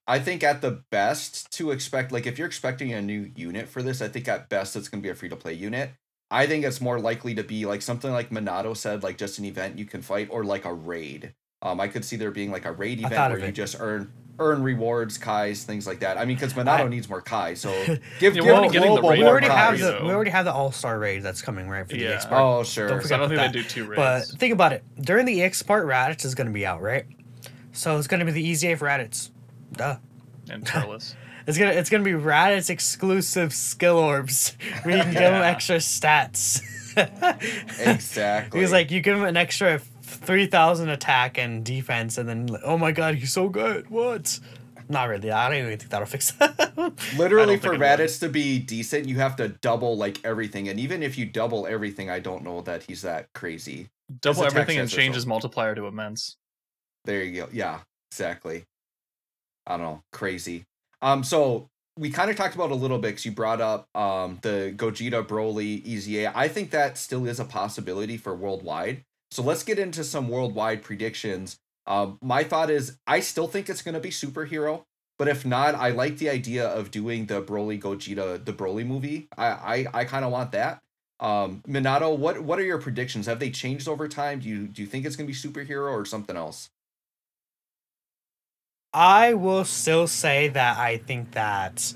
S1: I think at the best to expect, like if you're expecting a new unit for this, I think at best it's going to be a free to play unit. I think it's more likely to be like something like Minato said, like just an event you can fight, or like a raid. Um, I could see there being like a raid event where you just earn earn rewards, Kais, things like that. I mean, because Minato
S2: I-
S1: needs more Kai, so give
S3: Yeah,
S1: give
S3: we're already getting the
S1: Global
S3: raid
S2: we already have the
S3: though.
S2: we already have the All Star raid that's coming right for the
S3: Yeah.
S2: EX part.
S1: Oh sure.
S2: Don't
S3: So I don't think
S2: about
S3: they do two raids.
S2: But think about it. During the EX part, Raditz is gonna be out, right? So it's gonna be the EZA for Raditz. Duh.
S3: and Turles.
S2: It's gonna it's gonna be Raditz exclusive skill orbs where you can give him
S3: Yeah.
S2: extra stats.
S1: Exactly.
S2: He's like you give him an extra three thousand attack and defense, and then oh my god, he's so good. What? Not really. I don't even think that'll fix that.
S1: Literally, for
S3: think it.
S1: Raditz to be decent, you have to double like everything, and even if you double everything, I don't know that he's that crazy.
S3: Double
S1: attack
S3: everything and
S1: stats
S3: change his multiplier to immense.
S1: There you go. Yeah, exactly. I don't know, crazy. Um, so we kind of talked about a little bit because you brought up um the Gogeta Broly EZA. I think that still is a possibility for worldwide. So let's get into some worldwide predictions. Um, my thought is I still think it's gonna be superhero, but if not, I like the idea of doing the Broly Gogeta the Broly movie. I I, I kind of want that. Um, Minato, what what are your predictions? Have they changed over time? Do you do you think it's gonna be superhero or something else?
S2: I will still say that I think that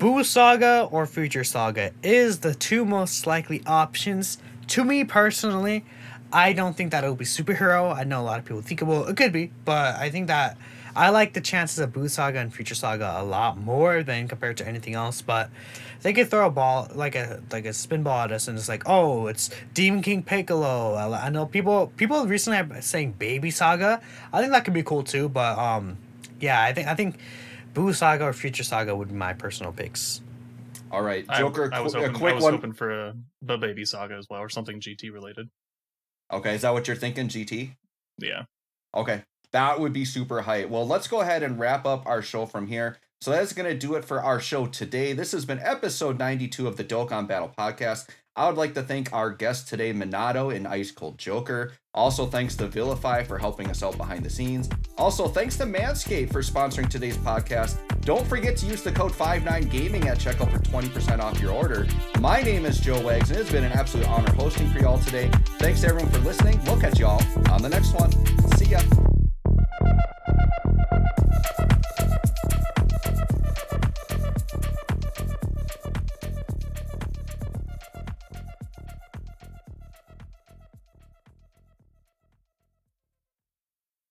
S2: Buu Saga or Future Saga is the two most likely options. To me personally, I don't think that it'll be superhero. I know a lot of people think it will. It could be, but I think that I like the chances of Buu Saga and Future Saga a lot more than compared to anything else. But they could throw a ball like a like a spin ball at us, and it's like, oh, it's Demon King Piccolo. I, I know people people recently have been saying Baby Saga. I think that could be cool too. But um, yeah, I think I think Buu Saga or Future Saga would be my personal picks.
S1: All right, Joker.
S3: I, was
S1: qu-
S3: hoping,
S1: a quick
S3: I was
S1: one.
S3: hoping for a the baby saga as well, or something GT related.
S1: Okay, is that what you're thinking, GT?
S3: Yeah.
S1: Okay, that would be super hype. Well, let's go ahead and wrap up our show from here. So that's gonna do it for our show today. This has been episode 92 of the Dokkan Battle Podcast. I would like to thank our guest today, Minato and Ice Cold Joker. Also, thanks to Vilify for helping us out behind the scenes. Also, thanks to Manscaped for sponsoring today's podcast. Don't forget to use the code 59Gaming at checkout for 20% off your order. My name is Joe Wags, and it's been an absolute honor hosting for y'all today. Thanks to everyone for listening. We'll catch y'all on the next one. See ya.